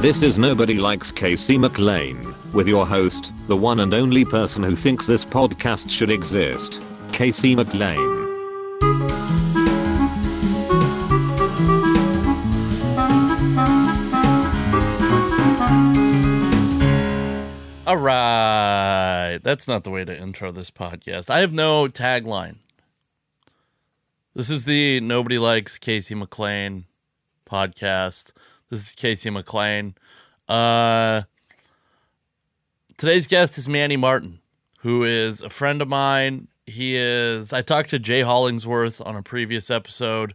This is Nobody Likes Casey McLain, with your host, the one and only person who thinks this podcast should exist, Casey McLain. All right. That's not the way to intro this podcast. I have no tagline. This is the Nobody Likes Casey McLain podcast. This is Casey McLain. Uh, today's guest is Manny Martin, who is a friend of mine. He is, I talked to Jay Hollingsworth on a previous episode,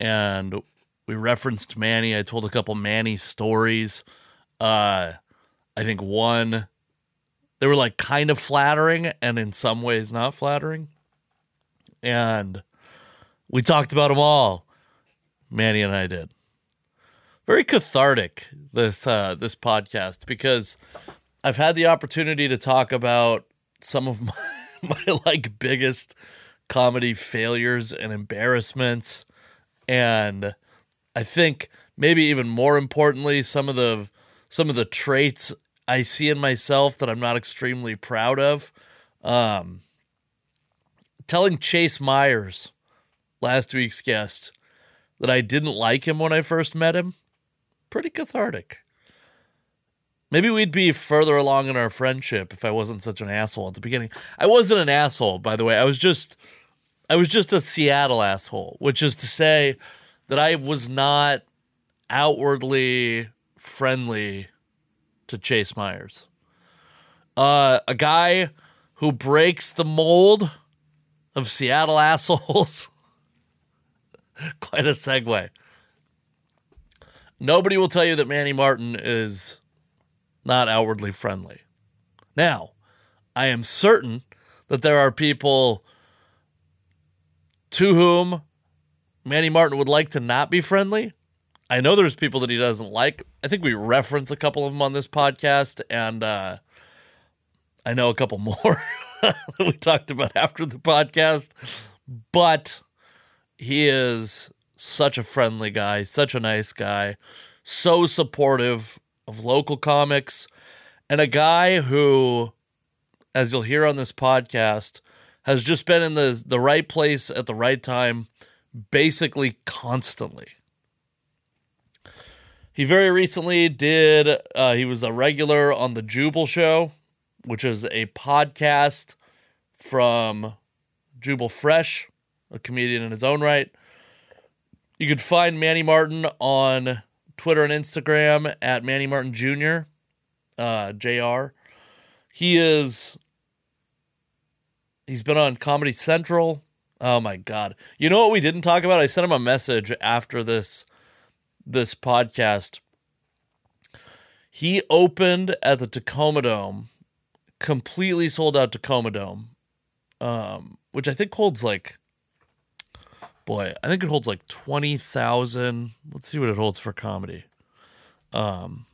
and we referenced Manny. I told a couple Manny stories. Uh, I think one, they were like kind of flattering and in some ways not flattering. And we talked about them all. Manny and I did. Very cathartic this uh, this podcast because I've had the opportunity to talk about some of my, my like biggest comedy failures and embarrassments and I think maybe even more importantly some of the some of the traits I see in myself that I'm not extremely proud of. Um, telling Chase Myers, last week's guest, that I didn't like him when I first met him, pretty cathartic. Maybe we'd be further along in our friendship if I wasn't such an asshole at the beginning. I wasn't an asshole, by the way. I was just I was just a Seattle asshole, which is to say that I was not outwardly friendly to Chase Myers. Uh, a guy who breaks the mold of Seattle assholes. Quite a segue. Nobody will tell you that Manny Martin is not outwardly friendly. Now, I am certain that there are people to whom Manny Martin would like to not be friendly. I know there's people that he doesn't like. I think we reference a couple of them on this podcast, and uh, I know a couple more that we talked about after the podcast. But he is such a friendly guy, such a nice guy, so supportive of local comics, and a guy who, as you'll hear on this podcast, has just been in the the right place at the right time, basically constantly. He very recently did. Uh, he was a regular on the Jubal Show, which is a podcast from Jubal Fresh, a comedian in his own right. You could find Manny Martin on Twitter and Instagram at Manny Martin Jr. Uh, Jr. He is. He's been on Comedy Central. Oh my god! You know what we didn't talk about? I sent him a message after this this podcast. He opened at the Tacoma Dome, completely sold out Tacoma Dome, um, which I think holds like, boy, I think it holds like 20,000. Let's see what it holds for comedy. Um,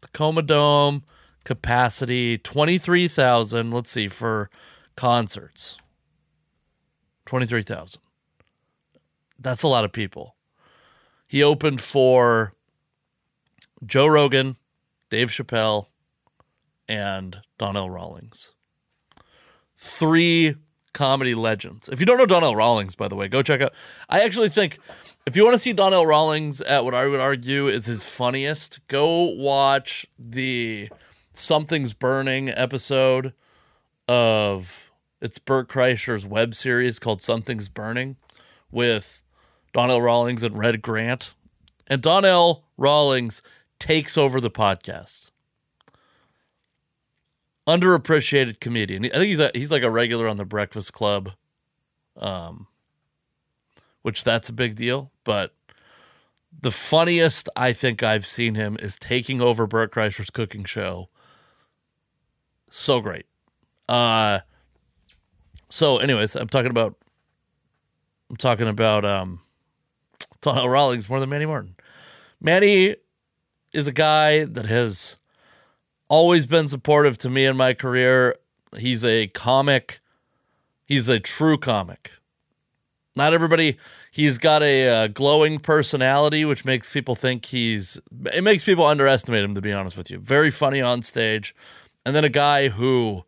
Tacoma Dome capacity 23,000. Let's see for concerts 23,000. That's a lot of people. He opened for Joe Rogan, Dave Chappelle, and Donnell Rawlings. Three comedy legends. If you don't know Donnell Rawlings, by the way, go check out. I actually think if you want to see Donnell Rawlings at what I would argue is his funniest, go watch the Something's Burning episode of it's Bert Kreischer's web series called Something's Burning with Donnell Rawlings and Red Grant. And Donnell Rawlings takes over the podcast. Underappreciated comedian. I think he's a, he's like a regular on the Breakfast Club. Um which that's a big deal, but the funniest I think I've seen him is taking over Bert Kreischer's cooking show. So great. Uh so anyways, I'm talking about I'm talking about um Donnell Rawlings more than Manny Martin. Manny is a guy that has always been supportive to me in my career. He's a comic. He's a true comic. Not everybody, He's got a uh, glowing personality, which makes people think he's. It makes people underestimate him, to be honest with you. Very funny on stage. And then a guy who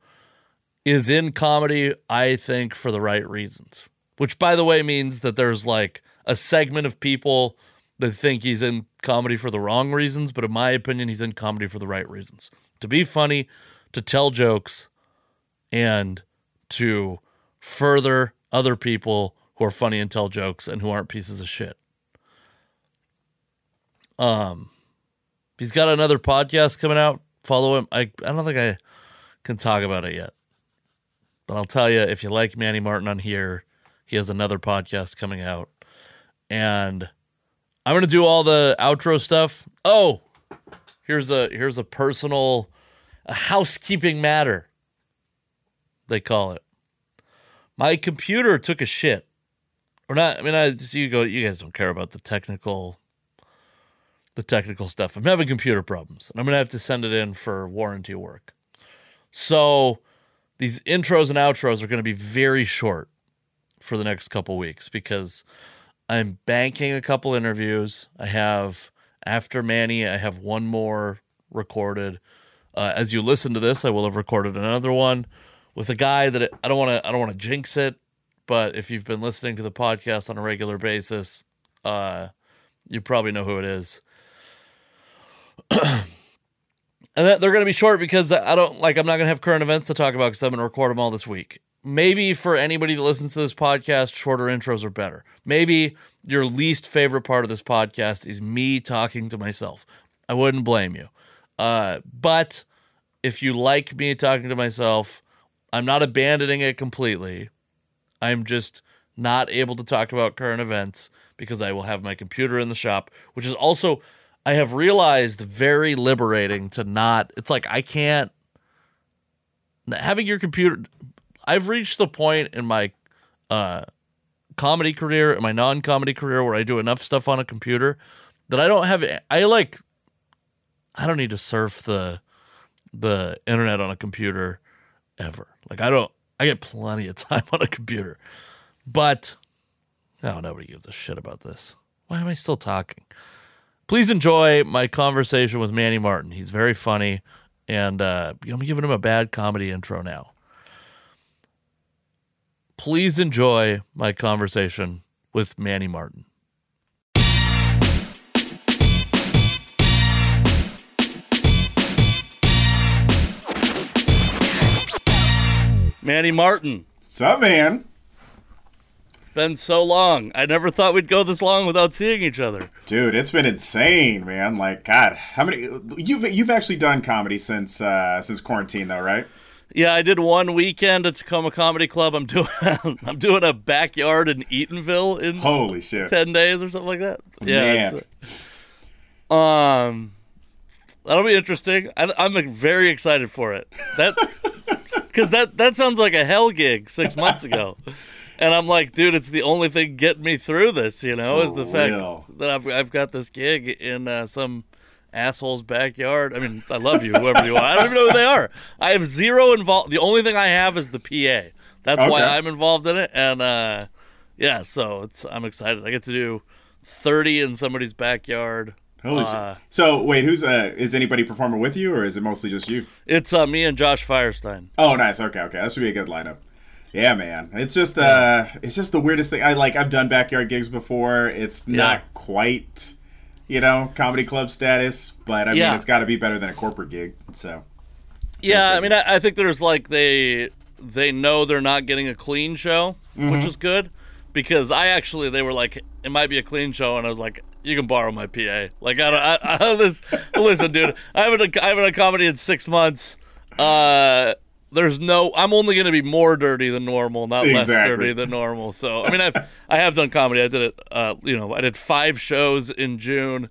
is in comedy, I think, for the right reasons. Which, by the way, means that there's like a segment of people that think he's in comedy for the wrong reasons. But in my opinion, he's in comedy for the right reasons to be funny, to tell jokes, and to further other people who are funny and tell jokes and who aren't pieces of shit. Um, he's got another podcast coming out. Follow him. I I don't think I can talk about it yet, but I'll tell you if you like Manny Martin on here, he has another podcast coming out, and I'm gonna do all the outro stuff. Oh, here's a here's a personal, a housekeeping matter. They call it. My computer took a shit or not. I mean, I you go. You guys don't care about the technical, the technical stuff. I'm having computer problems, and I'm gonna have to send it in for warranty work. So these intros and outros are gonna be very short for the next couple weeks because I'm banking a couple interviews. I have after Manny, I have one more recorded. Uh, as you listen to this, I will have recorded another one with a guy that I don't want to. I don't want to jinx it but if you've been listening to the podcast on a regular basis, uh, you probably know who it is. and that they're going to be short because I don't like. I'm not going to have current events to talk about because I'm going to record them all this week. Maybe for anybody that listens to this podcast, shorter intros are better. Maybe your least favorite part of this podcast is me talking to myself. I wouldn't blame you. Uh, but if you like me talking to myself, I'm not abandoning it completely. I'm just not able to talk about current events because I will have my computer in the shop, which is also I have realized very liberating to not it's like I can't having your computer I've reached the point in my uh comedy career and my non-comedy career where I do enough stuff on a computer that I don't have I like I don't need to surf the the internet on a computer ever. Like I don't I get plenty of time on a computer. But oh, nobody gives a shit about this. Why am I still talking? Please enjoy my conversation with Manny Martin. He's very funny, and uh, I'm giving him a bad comedy intro now. Please enjoy my conversation with Manny Martin. Manny Martin. Sup, man? It's been so long. I never thought we'd go this long without seeing each other. Dude, it's been insane, man. Like, God, how many? You've you've actually done comedy since uh, since quarantine, though, right? Yeah, I did one weekend at Tacoma Comedy Club. I'm doing I'm doing a backyard in Eatonville in holy shit ten days or something like that. Yeah. Man. Um, that'll be interesting. I, I'm very excited for it. That because that that sounds like a hell gig six months ago. And I'm like, dude, it's the only thing getting me through this, you know, For is the real. fact that I've, I've got this gig in uh, some asshole's backyard. I mean, I love you, whoever you are. I don't even know who they are. I have zero involved. The only thing I have is the PA. That's okay. why I'm involved in it. And uh, yeah, so it's I'm excited. I get to do 30 in somebody's backyard. Holy uh, shit! So wait, who's uh? Is anybody performing with you, or is it mostly just you? It's uh, me and Josh Firestein. Oh, nice. Okay, okay, that should be a good lineup. Yeah, man. It's just uh, it's just the weirdest thing. I like. I've done backyard gigs before. It's not yeah. quite, you know, comedy club status, but I mean, yeah. it's got to be better than a corporate gig. So. Yeah, I mean, I, I, think there's like they they know they're not getting a clean show, mm-hmm. which is good because I actually they were like it might be a clean show, and I was like you can borrow my PA. Like I don't, I, I this, listen, dude. I haven't, I haven't a comedy in six months. Uh, there's no. I'm only going to be more dirty than normal, not exactly. less dirty than normal. So I mean, I've, I have done comedy. I did it. Uh, you know, I did five shows in June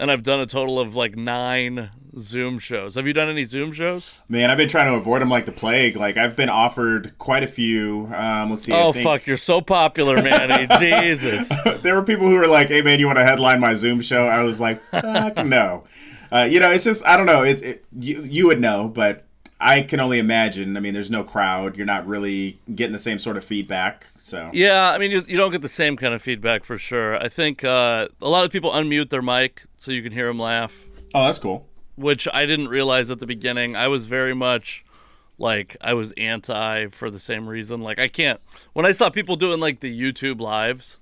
and I've done a total of like nine Zoom shows. Have you done any Zoom shows? Man, I've been trying to avoid them like the plague. Like I've been offered quite a few. Um, let's see. Oh fuck, you're so popular, Manny. Jesus. there were people who were like, "Hey man, you want to headline my Zoom show?" I was like, "Fuck no." Uh, you know, it's just I don't know. It's it, you you would know, but I can only imagine. I mean, there's no crowd. You're not really getting the same sort of feedback. So Yeah, I mean, you, you don't get the same kind of feedback for sure. I think uh, a lot of people unmute their mic so you can hear them laugh, oh, that's cool. which I didn't realize at the beginning. I was very much like I was anti for the same reason. Like I can't when I saw people doing like the YouTube lives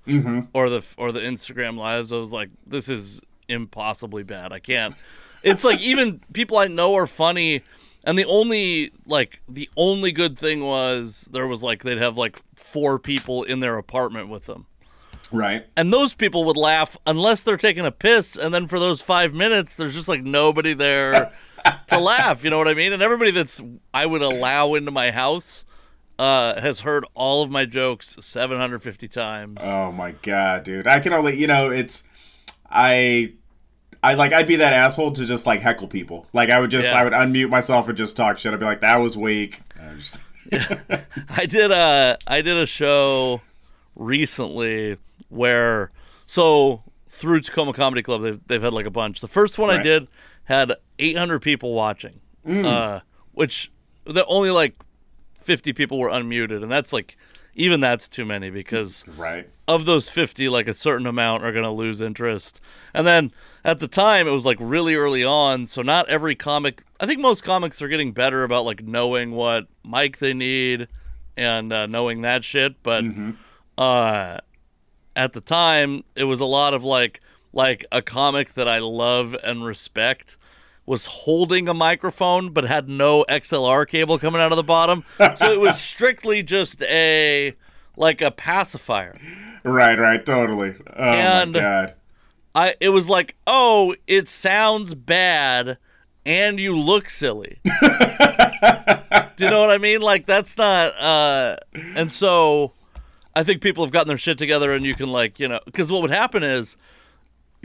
or the or the Instagram lives, I was like, this is impossibly bad. I can't. It's like even people I know are funny. And the only like the only good thing was there was like they'd have like four people in their apartment with them. Right. And those people would laugh unless they're taking a piss, and then for those five minutes, there's just like nobody there to laugh. You know what I mean? And everybody that's I would allow into my house uh, has heard all of my jokes 750 times. Oh my god, dude! I can only, you know, it's I. I like I'd be that asshole to just like heckle people. Like I would just Yeah. I would unmute myself and just talk shit. I'd be like, that was weak. I just- I did a I did a show recently where so through Tacoma Comedy Club they've they've had like a bunch. The first one I did had 800 people watching, uh, which the only like 50 people were unmuted, and that's like even that's too many because right. of those 50 like a certain amount are going to lose interest and then at the time it was like really early on so not every comic i think most comics are getting better about like knowing what mic they need and uh, knowing that shit but uh at the time it was a lot of like like a comic that i love and respect was holding a microphone but had no XLR cable coming out of the bottom. So it was strictly just a like a pacifier. Right, right, totally. Oh And- my god. I it was like, "Oh, it sounds bad and you look silly." Do you know what I mean? Like that's not uh and so I think people have gotten their shit together and you can like, you know, cuz what would happen is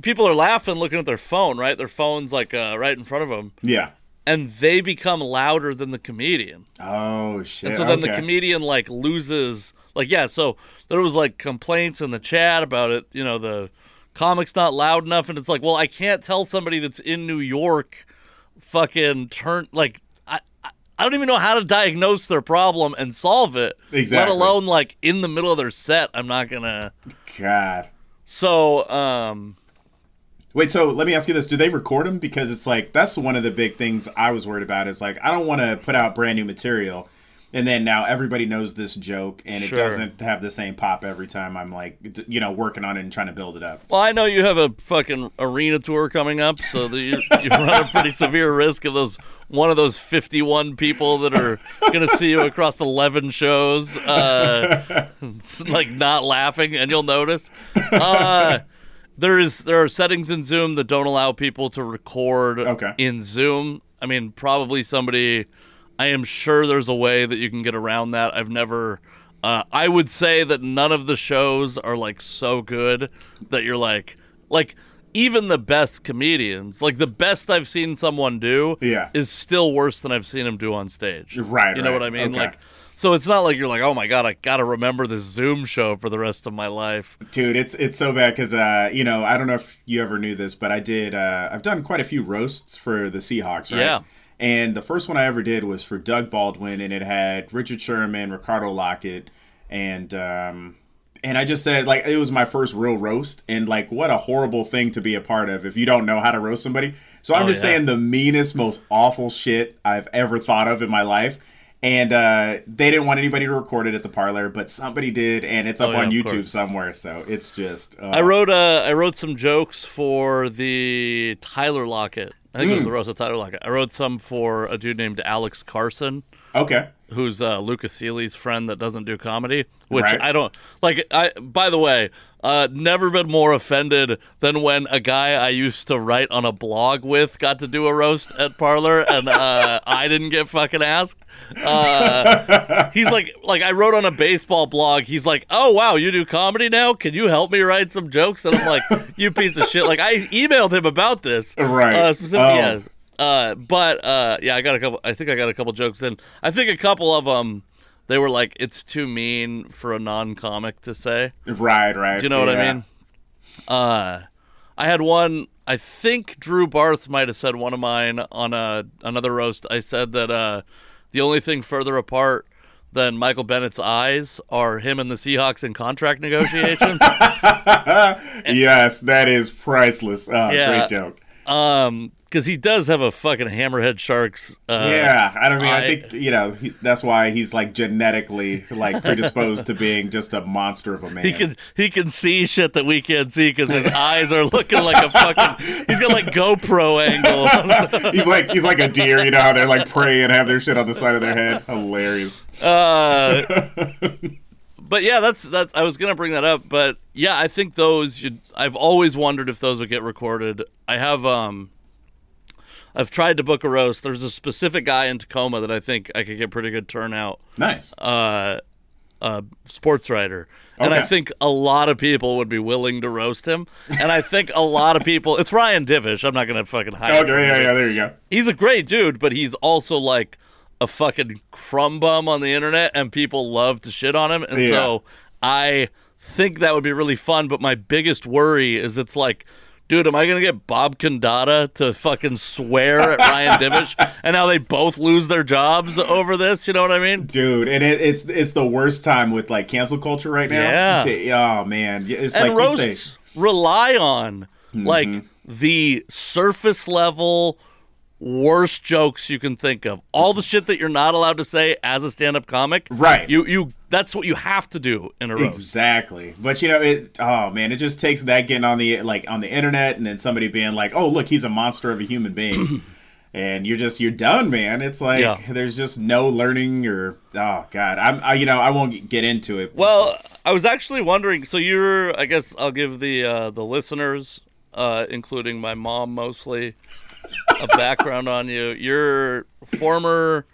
people are laughing looking at their phone, right? Their phone's like uh, right in front of them Yeah. and they become louder than the comedian. Oh shit. And so then the comedian like loses like yeah, so there was like complaints in the chat about it, you know, the comic's not loud enough and it's like, well, I can't tell somebody that's in New York fucking turn like I I- I don't even know how to diagnose their problem and solve it. Exactly. Let alone like in the middle of their set, I'm not to God. So, um Wait, so let me ask you this: Do they record them? Because it's like that's one of the big things I was worried about. Is like I don't want to put out brand new material, and then now everybody knows this joke, and Sure. it doesn't have the same pop every time. I'm like, you know, working on it and trying to build it up. Well, I know you have a fucking arena tour coming up, so that you, you run a pretty severe risk of those one of those fifty-one people that are gonna see you across eleven shows, uh, like not laughing, and you'll notice. Uh, there is there are settings in Zoom that don't allow people to record Okay. in Zoom. I mean, probably somebody. I am sure there's a way that you can get around that. I've never. Uh, I would say that none of the shows are like so good that you're like like even the best comedians, like the best I've seen someone do, Yeah. is still worse than I've seen him do on stage. Right, You know right. what I mean? Okay. Like, so it's not like you're like, oh my god, I gotta remember this Zoom show for the rest of my life. Dude, it's it's so bad because uh, you know I don't know if you ever knew this, but I did. Uh, I've done quite a few roasts for the Seahawks, right? Yeah. And the first one I ever did was for Doug Baldwin, and it had Richard Sherman, Ricardo Lockett, and um, and I just said like it was my first real roast, and like what a horrible thing to be a part of if you don't know how to roast somebody. So I'm Oh, just yeah. saying the meanest, most awful shit I've ever thought of in my life. And uh, they didn't want anybody to record it at the parlor, but somebody did, and it's up Oh, yeah, on YouTube course. somewhere. So it's just. Uh, I wrote uh, I wrote some jokes for the Tyler Lockett. I think it was the roast of Tyler Lockett. I wrote some for a dude named Alex Carson. Okay. who's uh, Lucas Seeley's friend that doesn't do comedy, which Right. I don't like. I by the way, uh, never been more offended than when a guy I used to write on a blog with got to do a roast at Parlor, and uh, I didn't get fucking asked. Uh, he's like, like I wrote on a baseball blog. He's like, oh wow, you do comedy now? Can you help me write some jokes? And I'm like, you piece of shit. Like I emailed him about this, Right. Uh, specifically, Oh. yeah. Uh, but uh, yeah, I got a couple. I think I got a couple jokes in. I think a couple of them, they were like, "It's too mean for a non-comic to say." Right, right. Do you know what I mean? Uh, I had one. I think Drew Barth might have said one of mine on a another roast. I said that uh, the only thing further apart than Michael Bennett's eyes are him and the Seahawks in contract negotiations. yes, that is priceless. Oh, Yeah. Great joke. um, because he does have a fucking hammerhead sharks. Uh, yeah, I don't mean. I, I- think you know he's, that's why he's like genetically like predisposed to being just a monster of a man. He can he can see shit that we can't see because his eyes are looking like a fucking. He's got like GoPro angle. he's like he's like a deer. You know how they're like prey and have their shit on the side of their head. Hilarious. Uh, but yeah, that's that's. I was gonna bring that up, but yeah, I think those. Should, I've always wondered if those would get recorded. I have um. I've tried to book a roast. There's a specific guy in Tacoma that I think I could get pretty good turnout. Nice. Uh, uh, sports writer. And I think a lot of people would be willing to roast him. And I think a lot of people. It's Ryan Divish. I'm not gonna fucking hide. okay, yeah, yeah. There you go. he's a great dude, but he's also like a fucking crumb bum on the internet, and people love to shit on him. And Yeah. so I think that would be really fun. But my biggest worry is it's like. Dude, am I gonna get Bob Condotta to fucking swear at Ryan Divish, and now they both lose their jobs over this? You know what I mean? Dude, and it, it's it's the worst time with like cancel culture right now. Yeah. To- oh man, it's and like you say. roasts rely on like mm-hmm. the surface level worst jokes you can think of. All the shit that you're not allowed to say as a stand-up comic. Right. You you that's what you have to do in a roast. Exactly. But you know, it oh man, it just takes that getting on the like on the internet and then somebody being like, "Oh, look, he's a monster of a human being." and you're just you're done, man. It's like Yeah. there's just no learning or oh god. I'm I, you know, I won't get into it. Well, I was actually wondering. So you're, I guess, I'll give the uh, the listeners, uh, including my mom mostly, a background on you. You're former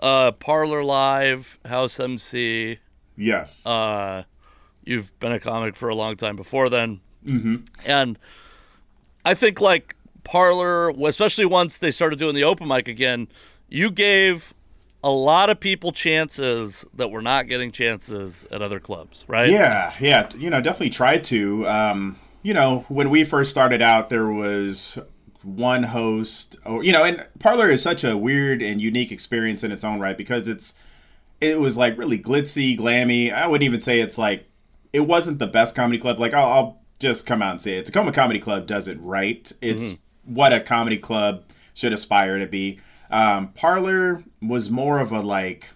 uh, Parlor Live house MC. yes. Uh, you've been a comic for a long time before then, mm-hmm. and I think like Parlor, especially once they started doing the open mic again, you gave a lot of people chances that were not getting chances at other clubs, right? Yeah, yeah, you know, definitely tried to. Um, you know, when we first started out, there was one host, or you know, and Parlor is such a weird and unique experience in its own right because it's it was like really glitzy, glammy. I wouldn't even say it's like it wasn't the best comedy club. Like I'll, I'll just come out and say it. Tacoma Comedy Club does it right. It's what a comedy club should aspire to be. Um, Parlor was more of a like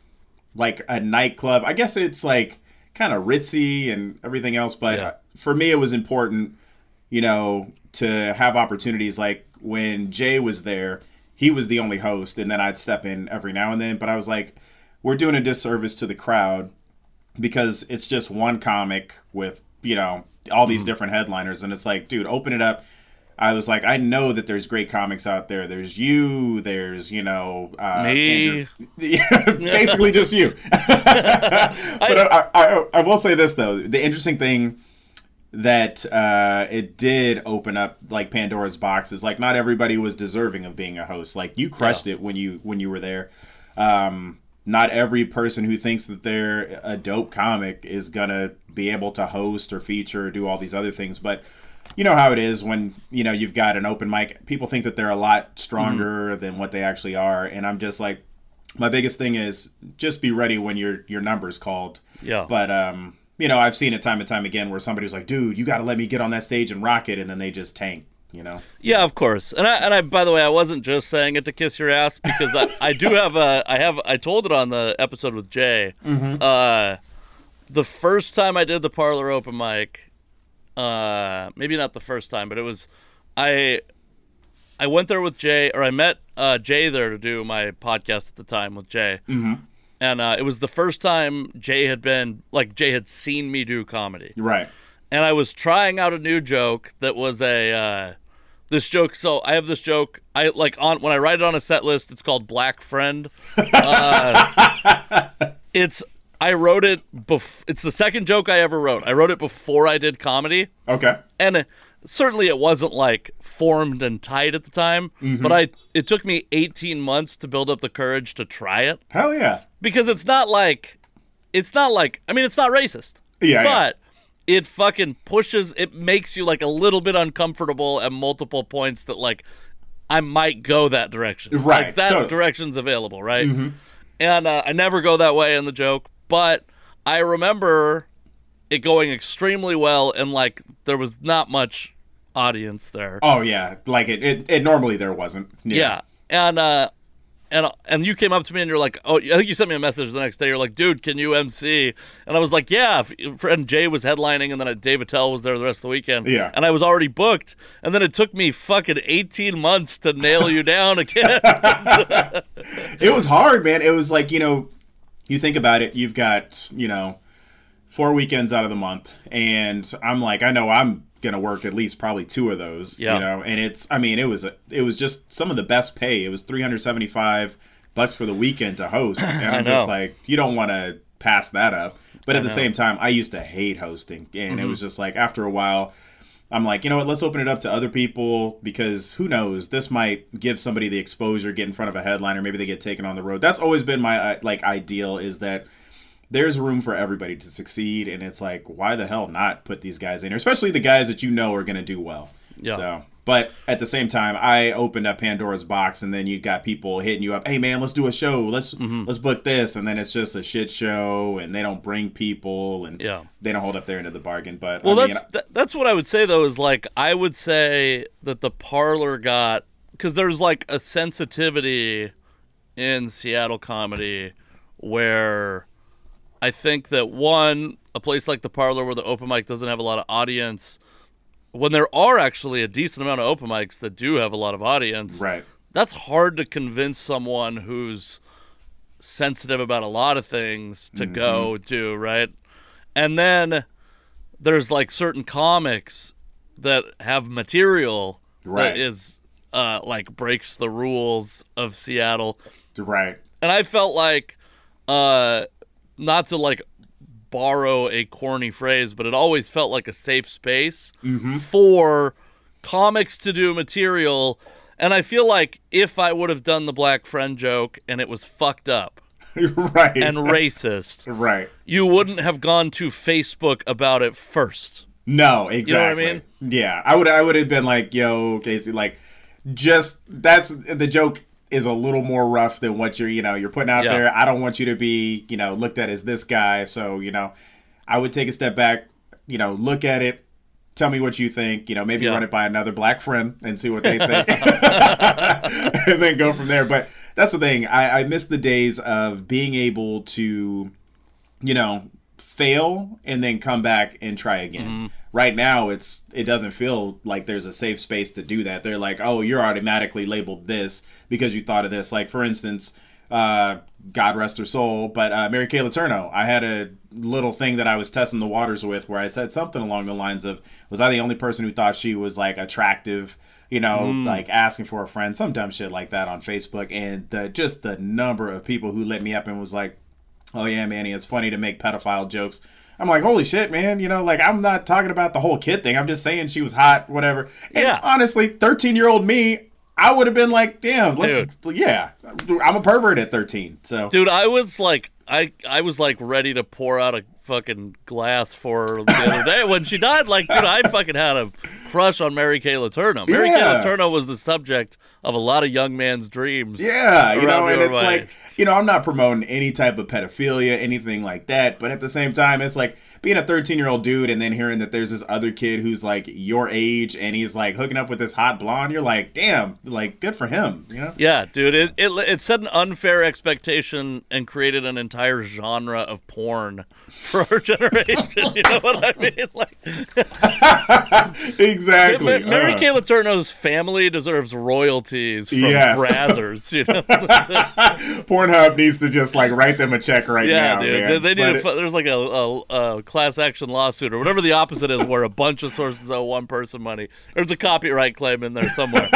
like a nightclub. I guess it's like kind of ritzy and everything else, but Yeah. for me, it was important, you know, to have opportunities. Like when Jay was there, he was the only host, and then I'd step in every now and then. But I was like, we're doing a disservice to the crowd because it's just one comic with you know all these different headliners, and it's like, dude, open it up. I was like, I know that there's great comics out there. There's you. There's you know uh, Me. Andrew- basically just you. but I, I, I will say this though: the interesting thing that uh, it did open up like Pandora's boxes. like not everybody was deserving of being a host. Like you crushed it when you when you were there. Um, not every person who thinks that they're a dope comic is gonna be able to host or feature or do all these other things, but you know how it is when you know you've got an open mic people think that they're a lot stronger than what they actually are and i'm just like my biggest thing is just be ready when your your number's called Yeah. but um you know i've seen it time and time again where somebody's like dude you got to let me get on that stage and rock it and then they just tank you know Yeah, of course. And I and I by the way, I wasn't just saying it to kiss your ass because I, I do have a I have I told it on the episode with Jay. Uh the first time I did the parlor open mic, uh maybe not the first time, but it was I I went there with Jay or I met uh Jay there to do my podcast at the time with Jay. Mm-hmm. And uh, it was the first time Jay had been like Jay had seen me do comedy right and I was trying out a new joke that was a uh, this joke. So I have this joke. I like on when I write it on a set list. It's called Black Friend. Uh, it's I wrote it. Bef- it's the second joke I ever wrote. I wrote it before I did comedy, okay and uh, certainly it wasn't like formed and tight at the time. But I it took me 18 months to build up the courage to try it hell yeah because it's not like it's not like I mean it's not racist. Yeah, yeah. But it fucking pushes it makes you like a little bit uncomfortable at multiple points that like I might go that direction. Right, Like that totally. direction's available, right? And uh, I never go that way in the joke, but I remember it going extremely well and like there was not much audience there. Oh yeah, like it. It, it normally there wasn't. Yeah. And uh and and you came up to me and you're like, oh, I think you sent me a message the next day. You're like, dude, can you MC? And I was like, yeah. F- And Jay was headlining, and then uh, Dave Attell was there the rest of the weekend. Yeah. And I was already booked, and then it took me fucking 18 months to nail you down again. it was hard, man. It was like, you know, you think about it, you've got, you know, four weekends out of the month. And I'm like, I know I'm going to work at least probably two of those, Yeah. you know, and it's, I mean, it was, it was just some of the best pay. It was 375 bucks for the weekend to host. And I'm just like, you don't want to pass that up. But at the same time, I used to hate hosting. And it Mm-hmm. was just like, after a while, I'm like, you know what? Let's open it up to other people because who knows? This might give somebody the exposure, get in front of a headliner. Maybe they get taken on the road. That's always been my uh, like ideal is that there's room for everybody to succeed, and it's like, why the hell not put these guys in especially the guys that you know are going to do well. Yeah. So, but at the same time, I opened up Pandora's box, and then you got people hitting you up. Hey, man, let's do a show. Let's Mm-hmm. let's book this, and then it's just a shit show, and they don't bring people, and Yeah. they don't hold up their end of the bargain. But Well, I mean, that's th- that's what I would say though. Is like I would say that the parlor got because there's like a sensitivity in Seattle comedy where I think that one a place like the parlor where the open mic doesn't have a lot of audience. When there are actually a decent amount of open mics that do have a lot of audience, right. that's hard to convince someone who's sensitive about a lot of things to go to, right? And then there's like certain comics that have material Right. that is uh like breaks the rules of Seattle. Right. And I felt like uh not to like borrow a corny phrase, but it always felt like a safe space mm-hmm. for comics to do material. And I feel like if I would have done the black friend joke and it was fucked up right. and racist, right. you wouldn't have gone to Facebook about it first. No, exactly. mean? Yeah, I would. I would have been like, "Yo, Casey, like, just that's the joke is a little more rough than what you're, you know, you're putting out Yeah. there. I don't want you to be, you know, looked at as this guy. So, you know, I would take a step back, you know, look at it, tell me what you think. You know, maybe Yeah. run it by another black friend and see what they think, and then go from there. But that's the thing. I, I miss the days of being able to you know, fail and then come back and try again. Right now, it's it doesn't feel like there's a safe space to do that. They're like, oh, you're automatically labeled this because you thought of this. Like for instance, uh, God rest her soul, but uh, Mary Kay Letourneau. I had a little thing that I was testing the waters with where I said something along the lines of, was I the only person who thought she was like attractive? You know, like asking for a friend, some dumb shit like that on Facebook, and the, just the number of people who lit me up and was like, oh yeah, Manny, it's funny to make pedophile jokes. I'm like, holy shit, man. You know, like I'm not talking about the whole kid thing. I'm just saying she was hot, whatever. And Yeah. honestly, 13 year old me, I would have been like, damn, let's, yeah, I'm a pervert at 13. So Dude, I was like I I was like ready to pour out a fucking glass for her the other day when she died. Like, dude, I fucking had a crush on Mary Kay Letourneau. Mary Yeah. Kay Letourneau was the subject of a lot of young man's dreams. Yeah, you know, and it's way. like, you know, I'm not promoting any type of pedophilia, anything like that. But at the same time, it's like being a 13 year old dude and then hearing that there's this other kid who's like your age and he's like hooking up with this hot blonde. You're like, damn, like good for him, you know? Yeah, dude, it, it it set an unfair expectation and created an entire genre of porn for our generation. you know what I mean? Like, exactly. Mary Uh, Kay Letourneau's family deserves royalties from Yes. Brazzers. You know? Pornhub needs to just like write them a check right Yeah, now, dude. man. They, they need But a, there's like a, a, a class action lawsuit or whatever the opposite is, where a bunch of sources owe one person money. There's a copyright claim in there somewhere.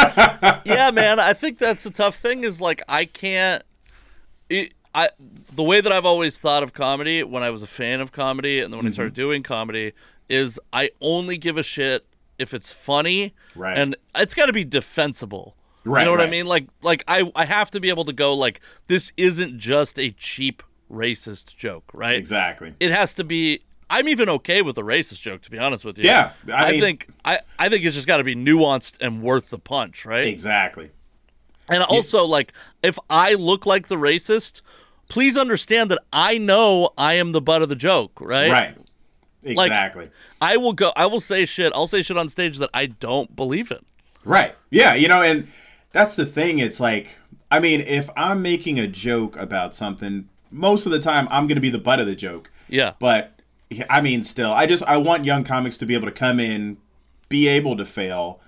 yeah, man. I think that's the tough thing. Is like I can't. It, I the way that I've always thought of comedy when I was a fan of comedy and then when I Mm-hmm. started doing comedy is I only give a shit if it's funny Right. and it's got to be defensible. Right, you know what I mean? Like like I I have to be able to go like this isn't just a cheap racist joke, right? exactly. It has to be I'm even okay with a racist joke, to be honest with you. Yeah, I, I mean- think I I think it's just got to be nuanced and worth the punch, right? Exactly. And also, like, if I look like the racist, please understand that I know I am the butt of the joke, right? Right. Like- Exactly. I will go. I will say shit. I'll say shit on stage that I don't believe in. Right. Yeah, you know, and that's the thing. It's like, I mean, if I'm making a joke about something, most of the time I'm going to be the butt of the joke. Yeah. But I mean, still, I just I want young comics to be able to come in, be able to fail,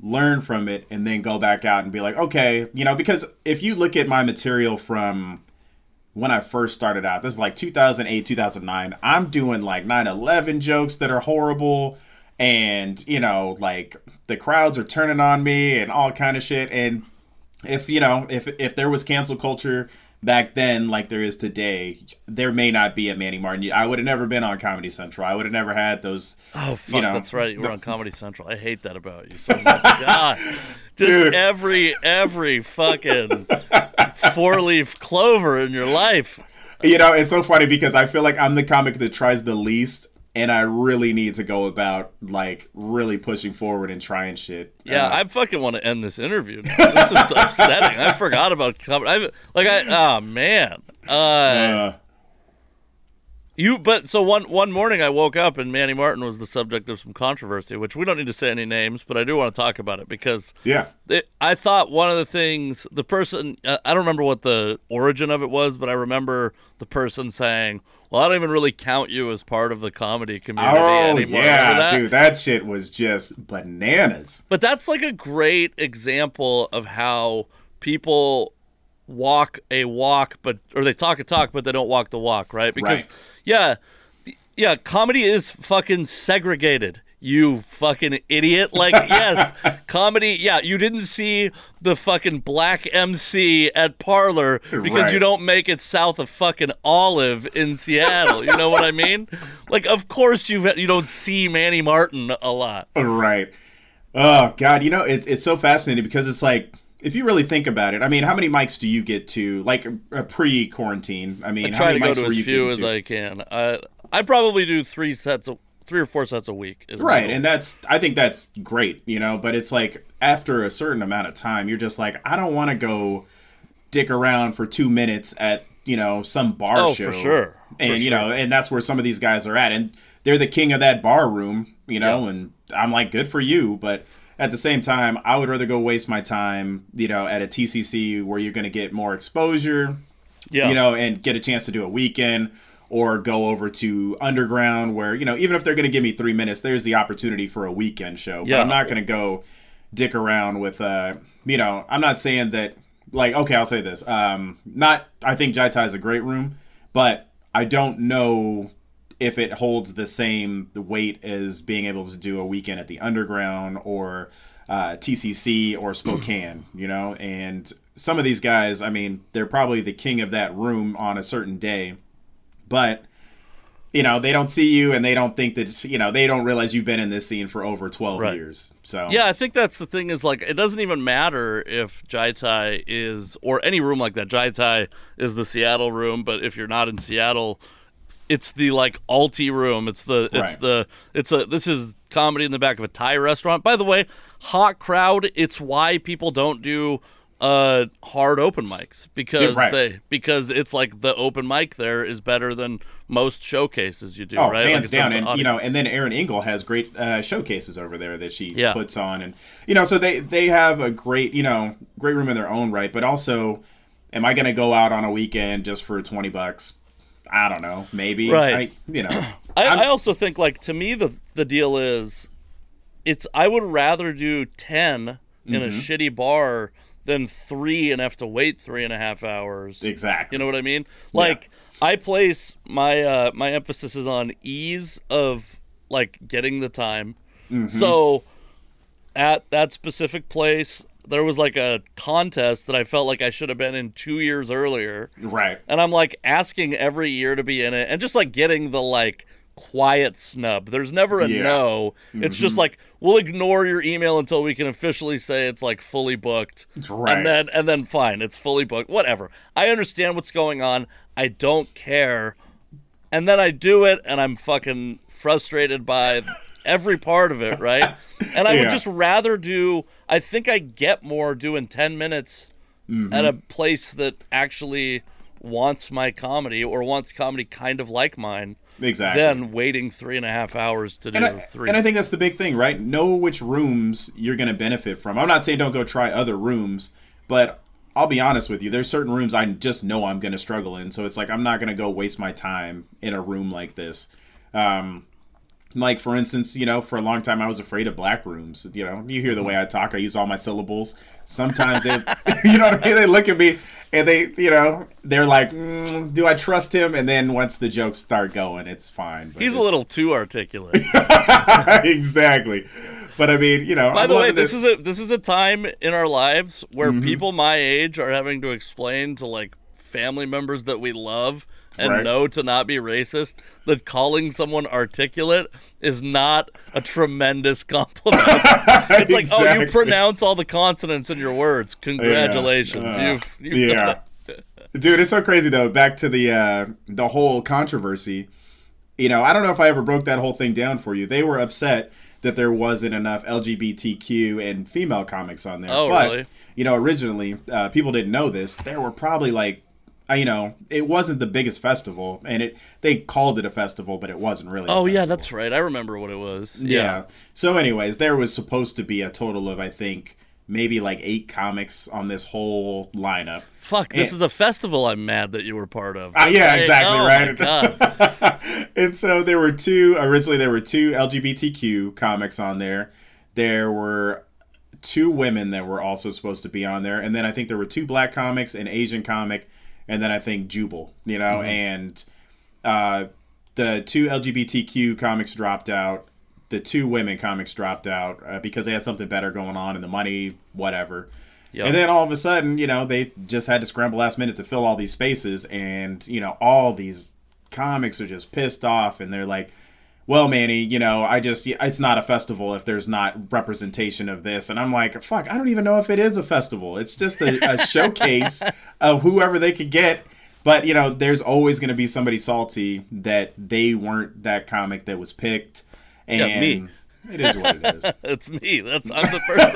learn from it, and then go back out and be like, okay, you know, because if you look at my material from when I first started out, this is like 2008, 2009, I'm doing like 9 11 jokes that are horrible. And, you know, like the crowds are turning on me and all kind of shit. And if, you know, if, if there was cancel culture back then like there is today, there may not be a Manny Martin. I would have never been on Comedy Central. I would have never had those. Oh fuck, you know, that's right. You were on Comedy Central. I hate that about you so much. God, just Dude. every every fucking four leaf clover in your life. You know, it's so funny because I feel like I'm the comic that tries the least. And I really need to go about like really pushing forward and trying shit. Yeah, Uh, I fucking want to end this interview. Now. This is upsetting. I forgot about comedy. I like I oh man. Uh, uh, You but so one one morning I woke up and Manny Martin was the subject of some controversy, which we don't need to say any names, but I do want to talk about it because yeah. it, I thought one of the things the person I don't remember what the origin of it was, but I remember the person saying, "Well, I don't even really count you as part of the comedy community Oh anymore." Yeah, that? dude, that shit was just bananas. But that's like a great example of how people walk a walk, but or they talk a talk, but they don't walk the walk, right? Because Right. yeah, yeah, comedy is fucking segregated. You fucking idiot. Like, yes, comedy, yeah, you didn't see the fucking black MC at Parlor because Right. you don't make it south of fucking Olive in Seattle. You know what I mean? Like, of course you you don't see Manny Martin a lot. Right. Oh god, you know it's it's so fascinating because it's like if you really think about it, I mean, how many mics do you get to like uh, pre-quarantine? I mean, I how try many to go mics to as few as? I can. I I probably do three sets, of, three or four sets a week. Is Right, and that's I think that's great, you know, but it's like after a certain amount of time, you're just like I don't want to go dick around for 2 minutes at, you know, some bar Oh, show. for sure. For And you sure. know, and that's where some of these guys are at and they're the king of that bar room, you know, Yeah. and I'm like good for you, but at the same time, I would rather go waste my time, you know, at a TCC where you're going to get more exposure, yeah, you know, and get a chance to do a weekend or go over to underground where, you know, even if they're going to give me three minutes, there's the opportunity for a weekend show. Yeah. But I'm not going to go dick around with, uh, you know, I'm not saying that, like, okay, I'll say this. Um, not, I think Jai Thai is a great room, but I don't know if it holds the same weight as being able to do a weekend at the underground or uh, TCC or Spokane, you know, and some of these guys, I mean, they're probably the king of that room on a certain day, but you know, they don't see you and they don't think that you know, they don't realize you've been in this scene for over 12 Right. years. So yeah. I think that's the thing is like it doesn't even matter if Jai Thai is or any room like that. Jai Thai is the Seattle room, but if you're not in Seattle, it's the like alti room. It's the it's Right. the it's a this is comedy in the back of a Thai restaurant. By the way, hot crowd. It's why people don't do uh hard open mics because Yeah, right. they because it's like the open mic there is better than most showcases you do. Oh, right? Hands terms down, and you know, and then Aaron Engel has great uh, showcases over there that she Yeah. puts on, and you know, so they they have a great you know great room in their own right. But also, am I going to go out on a weekend just for twenty bucks? I don't know, maybe. Right. I, you know, I, I also think like to me the the deal is it's I would rather do 10 in Mm-hmm. a shitty bar than three and have to wait three and a half hours. exactly. You know what I mean? Like I place my uh my emphasis is on ease of like getting the time. Mm-hmm. So at that specific place there was like a contest that I felt like I should have been in 2 years earlier. right. And I'm like asking every year to be in it and just like getting the like quiet snub. There's never a Yeah. Mm-hmm. no. It's just like we'll ignore your email until we can officially say it's like fully booked. Right. And then and then fine, it's fully booked. Whatever. I understand what's going on. I don't care. and then I do it, and I'm fucking frustrated by every part of it, right? And I Yeah. would just rather do. I think I get more doing ten minutes Mm-hmm. at a place that actually wants my comedy or wants comedy kind of like mine Exactly. than waiting three and a half hours to do and I, three. and I think that's the big thing, right? Know which rooms you're going to benefit from. I'm not saying don't go try other rooms, but I'll be honest with you. There's certain rooms I just know I'm going to struggle in, so it's like I'm not going to go waste my time in a room like this. Um, like for instance, you know, for a long time I was afraid of black rooms. You know, you hear the way I talk, I use all my syllables. Sometimes they, you know, what I mean? they look at me and they, you know, they're like, mm, "Do I trust him?" And then once the jokes start going, it's fine. But He's a little too articulate. exactly. But I mean, you know. By I'm the way, loving this is a this is a time in our lives where Mm-hmm. people my age are having to explain to like family members that we love and Right. know to not be racist that calling someone articulate is not a tremendous compliment. it's like, oh, you pronounce all the consonants in your words. Congratulations, Uh, you've, you've done yeah. Dude, it's so crazy though. Back to the uh, the whole controversy. You know, I don't know if I ever broke that whole thing down for you. They were upset that there wasn't enough LGBTQ and female comics on there. Oh, but, really? You know, originally uh, people didn't know this. There were probably like, you know, it wasn't the biggest festival, and it they called it a festival, but it wasn't really. Oh yeah, that's right. I remember what it was. Yeah. So, anyways, there was supposed to be a total of I think maybe like eight comics on this whole lineup. Fuck, this And- is a festival I'm mad that you were part of. Ah, yeah, Like, exactly, oh right. And so there were two originally there were two LGBTQ comics on there. There were two women that were also supposed to be on there, and then I think there were two black comics, an Asian comic, and then I think Jubal, you know, and uh, the two LGBTQ comics dropped out. The two women comics dropped out uh, because they had something better going on and the money, whatever. Yep. And then all of a sudden, you know, they just had to scramble last minute to fill all these spaces, and you know, all these comics are just pissed off, and they're like, "Well, Manny, you know, I just it's not a festival if there's not representation of this." And I'm like, "Fuck, I don't even know if it is a festival. It's just a, a showcase of whoever they could get." But you know, there's always going to be somebody salty that they weren't that comic that was picked, and Yeah, me. It is what it is. It's me. That's I'm the person.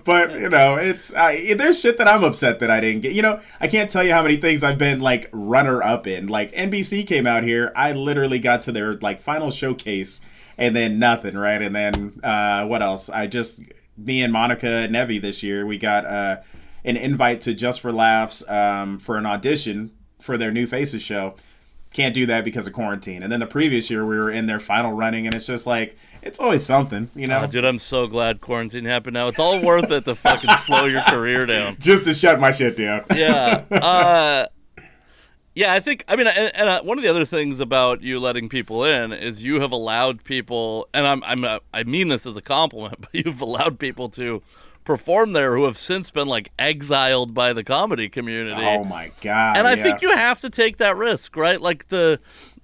but you know, it's I, there's shit that I'm upset that I didn't get. You know, I can't tell you how many things I've been like runner up in. Like NBC came out here, I literally got to their like final showcase, and then nothing, right? And then uh, what else? I just me and Monica and Nevi this year, we got uh, an invite to Just for Laughs um, for an audition for their New Faces show. Can't do that because of quarantine. And then the previous year, we were in their final running, and it's just like it's always something, you know. Oh, dude, I'm so glad quarantine happened now. It's all worth it to fucking slow your career down. just to shut my shit down. Yeah. Uh, yeah, I think, I mean, and, and uh, one of the other things about you letting people in is you have allowed people, and I'm, I'm, uh, I mean this as a compliment, but you've allowed people to perform there who have since been like exiled by the comedy community. Oh my god! and I yeah. think you have to take that risk, right? Like the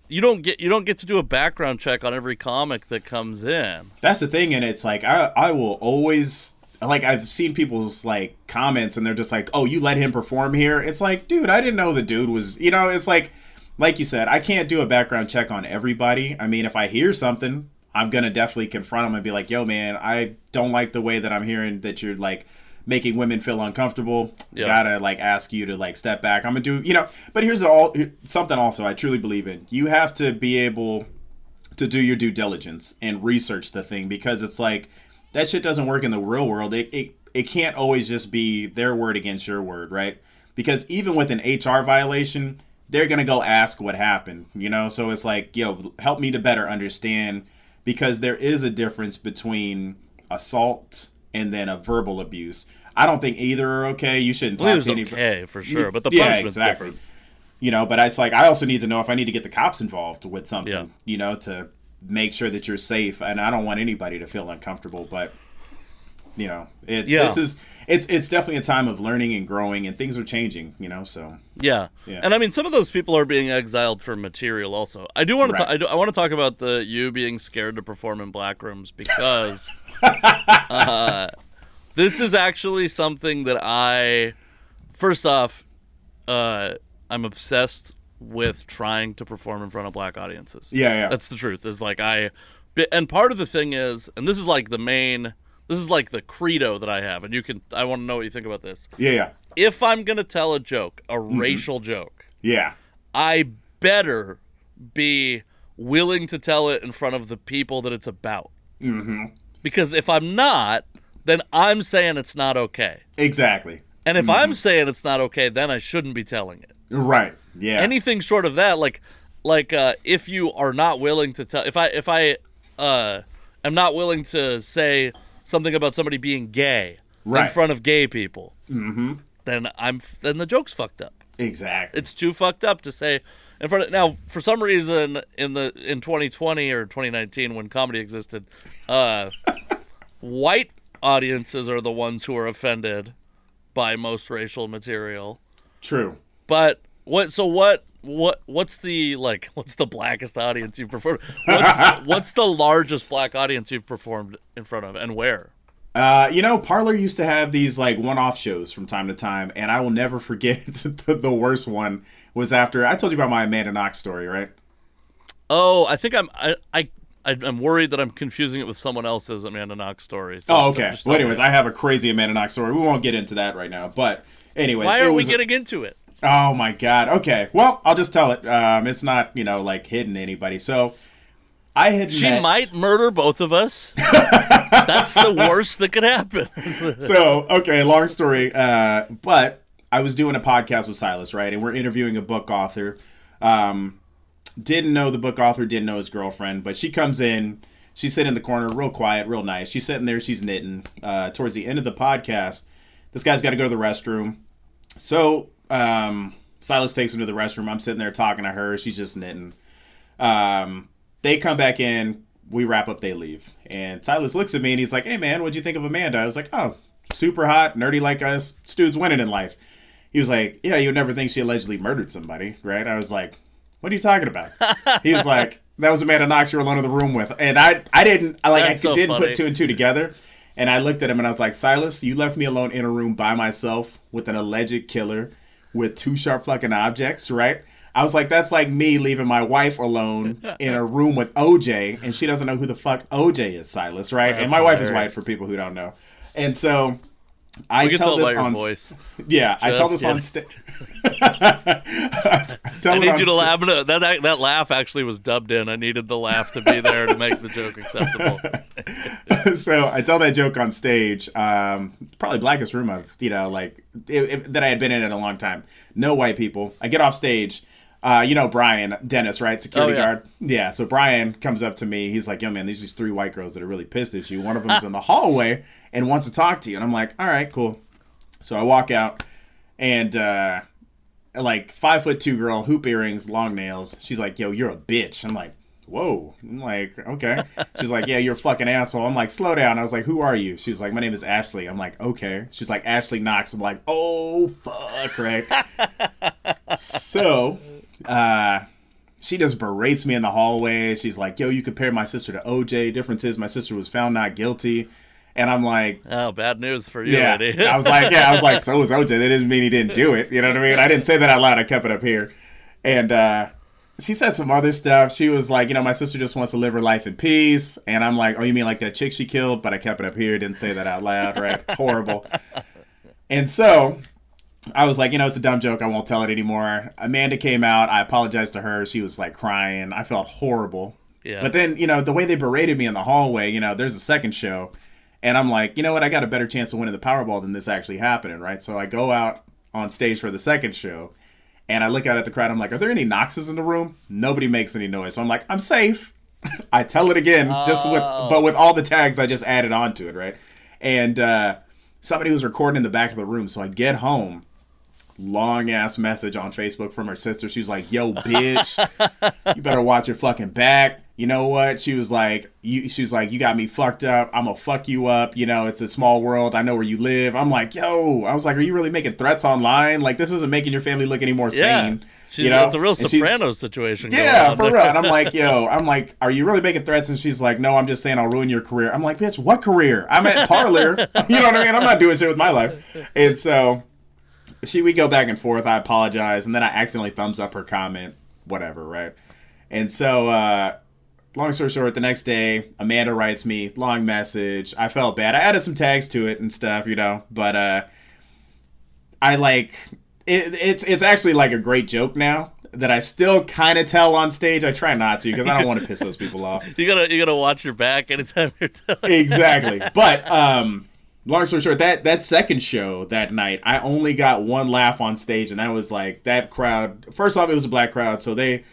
you don't get you don't get to do a background check on every comic that comes in. that's the thing, and it's like I I will always like I've seen people's like comments, and they're just like, "Oh, you let him perform here?" It's like, dude, I didn't know the dude was. You know, it's like, like you said, I can't do a background check on everybody. I mean, if I hear something, I'm gonna definitely confront him and be like, "Yo, man, I don't like the way that I'm hearing that you're like." making women feel uncomfortable Yeah. gotta like ask you to like step back i'm gonna do you know but here's all something also i truly believe in you have to be able to do your due diligence and research the thing because it's like that shit doesn't work in the real world. It it, it can't always just be their word against your word, right? Because even with an HR violation, they're gonna go ask what happened, you know. So it's like, yo, help me to better understand because there is a difference between assault and then a verbal abuse. I don't think either are okay. You shouldn't believe talk to anybody okay for sure, but the yeah, punishment's exactly. different. You know, but it's like I also need to know if I need to get the cops involved with something. Yeah. You know, to make sure that you're safe, and I don't want anybody to feel uncomfortable. But you know, it's Yeah. this is it's it's definitely a time of learning and growing, and things are changing. You know, so Yeah. Yeah. And I mean, some of those people are being exiled for material. Also, I do want to. Right. I, do, I want to talk about the you being scared to perform in black rooms because uh, this is actually something that I. First off, uh, I'm obsessed with trying to perform in front of black audiences. Yeah, yeah. That's the truth. Is like I, and part of the thing is, and this is like the main, this is like the credo that I have, and you can, I want to know what you think about this. Yeah, yeah. If I'm gonna tell a joke, a Mm-hmm. racial joke, Yeah. I better be willing to tell it in front of the people that it's about. Mm-hmm. Because if I'm not, then I'm saying it's not okay. Exactly. And if Mm-hmm. I'm saying it's not okay, then I shouldn't be telling it. Right. Yeah. Anything short of that, like like uh, if you are not willing to tell, if I if I uh, am not willing to say something about somebody being gay in front of gay people, mm-hmm. then I'm then the joke's fucked up. exactly. It's too fucked up to say in front of now for some reason in the in 2020 or 2019 when comedy existed uh white audiences are the ones who are offended by most racial material True. but what so what what what's the like what's the blackest audience you've performed what's what's the largest black audience you've performed in front of and where Uh, you know, Parlor used to have these like one-off shows from time to time, and I will never forget the, the worst one was after I told you about my Amanda Knox story, right? oh i think i'm i i I'm worried that I'm confusing it with someone else's Amanda Knox story. So Oh, okay. Well, anyways, I have a crazy Amanda Knox story. We won't get into that right now, but anyways, why are we was- getting into it? Oh my god. Okay. Well, I'll just tell it. Um, it's not you know like hidden to anybody. So I had She met- might murder both of us. That's the worst that could happen. so okay long story uh but i was doing a podcast with silas right and we're interviewing a book author um didn't know the book author didn't know his girlfriend but she comes in she's sitting in the corner real quiet real nice she's sitting there she's knitting uh towards the end of the podcast this guy's got to go to the restroom so um silas takes him to the restroom i'm sitting there talking to her she's just knitting um, they come back in, we wrap up, they leave. And Silas looks at me and he's like, Hey man, what'd you think of Amanda? I was like, Oh, super hot, nerdy like us, dude's winning in life. He was like, Yeah, you would never think she allegedly murdered somebody, right? I was like, What are you talking about? he was like, That was Amanda Knox you were alone in the room with. And I I didn't I like That's I so didn't funny. put two and two together. And I looked at him and I was like, Silas, you left me alone in a room by myself with an alleged killer with two sharp fucking objects, right? I was like, that's like me leaving my wife alone in a room with OJ, and she doesn't know who the fuck OJ is, Silas, right? and That's my wife is white for people who don't know. And so I tell tell this on voice. yeah, I tell this on stage. I need you to laugh. That, that that laugh actually was dubbed in. I needed the laugh to be there to make the joke acceptable. so I tell that joke on stage. Um, probably blackest room I've you know like it, it- that I had been in in a long time. No white people. I get off stage. Uh, you know Brian Dennis, right? Security Oh, yeah. guard. Yeah. So Brian comes up to me. He's like, "Yo, man, these are these three white girls that are really pissed at you. One of them's in the hallway and wants to talk to you." And I'm like, "All right, cool." So I walk out, and uh, like five foot two girl, hoop earrings, long nails. She's like, "Yo, you're a bitch." I'm like, "Whoa!" I'm like, "Okay." She's like, "Yeah, you're a fucking asshole." I'm like, "Slow down." I was like, "Who are you?" She was like, "My name is Ashley." I'm like, "Okay." She's like, "Ashley Knox." I'm like, "Oh fuck!" Right. so, uh, she just berates me in the hallway. She's like, "Yo, you compare my sister to OJ. Difference is my sister was found not guilty." And I'm like, Oh, bad news for you, yeah. I was like, yeah, I was like, so was OJ. That didn't mean he didn't do it. You know what I mean? I didn't say that out loud. I kept it up here. And uh, she said some other stuff. She was like, you know, my sister just wants to live her life in peace. And I'm like, oh, you mean like that chick she killed? But I kept it up here. Didn't say that out loud. Right? Horrible. And so I was like, you know, it's a dumb joke. I won't tell it anymore. Amanda came out. I apologized to her. She was like crying. I felt horrible. Yeah. But then, you know, the way they berated me in the hallway, you know, there's a second show. And I'm like, you know what? I got a better chance of winning the Powerball than this actually happening, right? So I go out on stage for the second show. And I look out at the crowd. I'm like, are there any Knoxes in the room? Nobody makes any noise. So I'm like, I'm safe. I tell it again, just with, but with all the tags I just added onto it, right? And uh, somebody was recording in the back of the room. So I get home, long ass message on Facebook from her sister. She was like, "Yo, bitch, you better watch your fucking back." You know what? She was like, "You." She was like, "You got me fucked up. I'm gonna fuck you up." You know, it's a small world. I know where you live. I'm like, "Yo," I was like, "Are you really making threats online? Like, this isn't making your family look any more yeah. sane." She's, you know, it's a real And she- Sopranos situation. going yeah, on for there. real. And I'm like, yo, I'm like, are you really making threats? And she's like, no, I'm just saying I'll ruin your career. I'm like, bitch, what career? I'm at Parlor. you know what I mean? I'm not doing shit with my life. And so she we go back and forth. I apologize, and then I accidentally thumbs up her comment, whatever, right? And so, uh, long story short, the next day, Amanda writes me long message. I felt bad. I added some tags to it and stuff, you know, but uh, I like it, it's it's actually like a great joke now that I still kind of tell on stage. I try not to because I don't want to piss those people off. You gotta you gotta watch your back anytime you're telling. exactly, but um, long story short, that that second show that night, I only got one laugh on stage, and that was like that crowd. First off, it was a black crowd, so they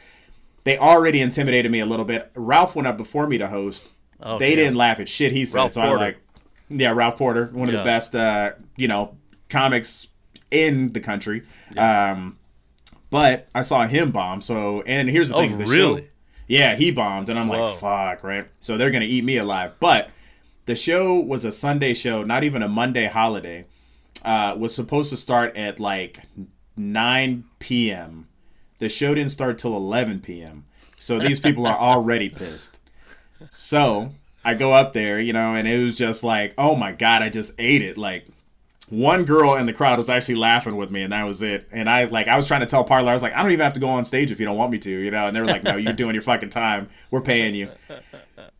they already intimidated me a little bit. Ralph went up before me to host. Oh, they yeah. didn't laugh at shit he said, Ralph so Porter. I like, yeah, Ralph Porter, one of the best, uh, you know, comics in the country. Um, but I saw him bomb. So, and here's the Oh, thing, the really? show, yeah, he bombed, and I'm Whoa. like, fuck, right? So they're gonna eat me alive. But the show was a Sunday show, not even a Monday holiday. Uh, was supposed to start at like 9 p.m. The show didn't start till 11 p.m. So these people are already pissed. So I go up there, you know, and it was just like, oh my god, I just ate it. Like one girl in the crowd was actually laughing with me, and that was it. And I like, I was trying to tell Parlor, I was like, I don't even have to go on stage if you don't want me to, you know. And they were like, No, you're doing your fucking time. We're paying you.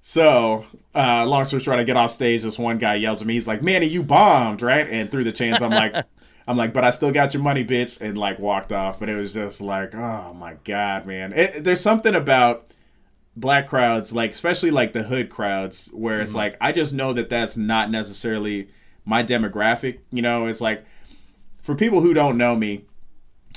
So, uh, long story short, I get off stage. This one guy yells at me. He's like, "Manny, you bombed, right?" And through the chains, I'm like, "I'm like, but I still got your money, bitch," and like walked off. But it was just like, oh my god, man. It, there's something about black crowds, like especially like the hood crowds, where it's like I just know that that's not necessarily my demographic. You know, it's like for people who don't know me,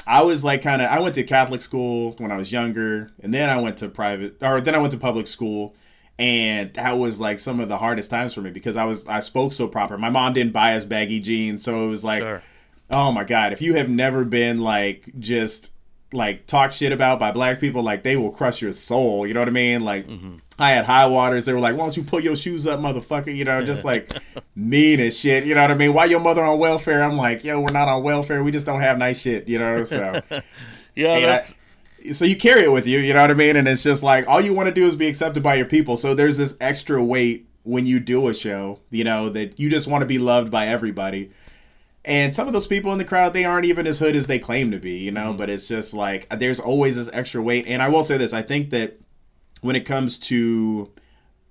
I was like kind of I went to Catholic school when I was younger, and then I went to private or then I went to public school, and that was like some of the hardest times for me because I was I spoke so proper. My mom didn't buy us baggy jeans, so it was like, Sure. oh my god, if you have never been like just like talk shit about by black people, like they will crush your soul. You know what I mean? Like I had high waters. They were like, "Why don't you pull your shoes up, motherfucker?" You know, just like mean as shit. You know what I mean? Why your mother on welfare? I'm like, yo, we're not on welfare. We just don't have nice shit. You know, so Yeah, and that's I- so you carry it with you. You know what I mean? And it's just like all you want to do is be accepted by your people. So there's this extra weight when you do a show. You know that you just want to be loved by everybody. And some of those people in the crowd, they aren't even as hood as they claim to be, you know. But it's just like there's always this extra weight. And I will say this: I think that when it comes to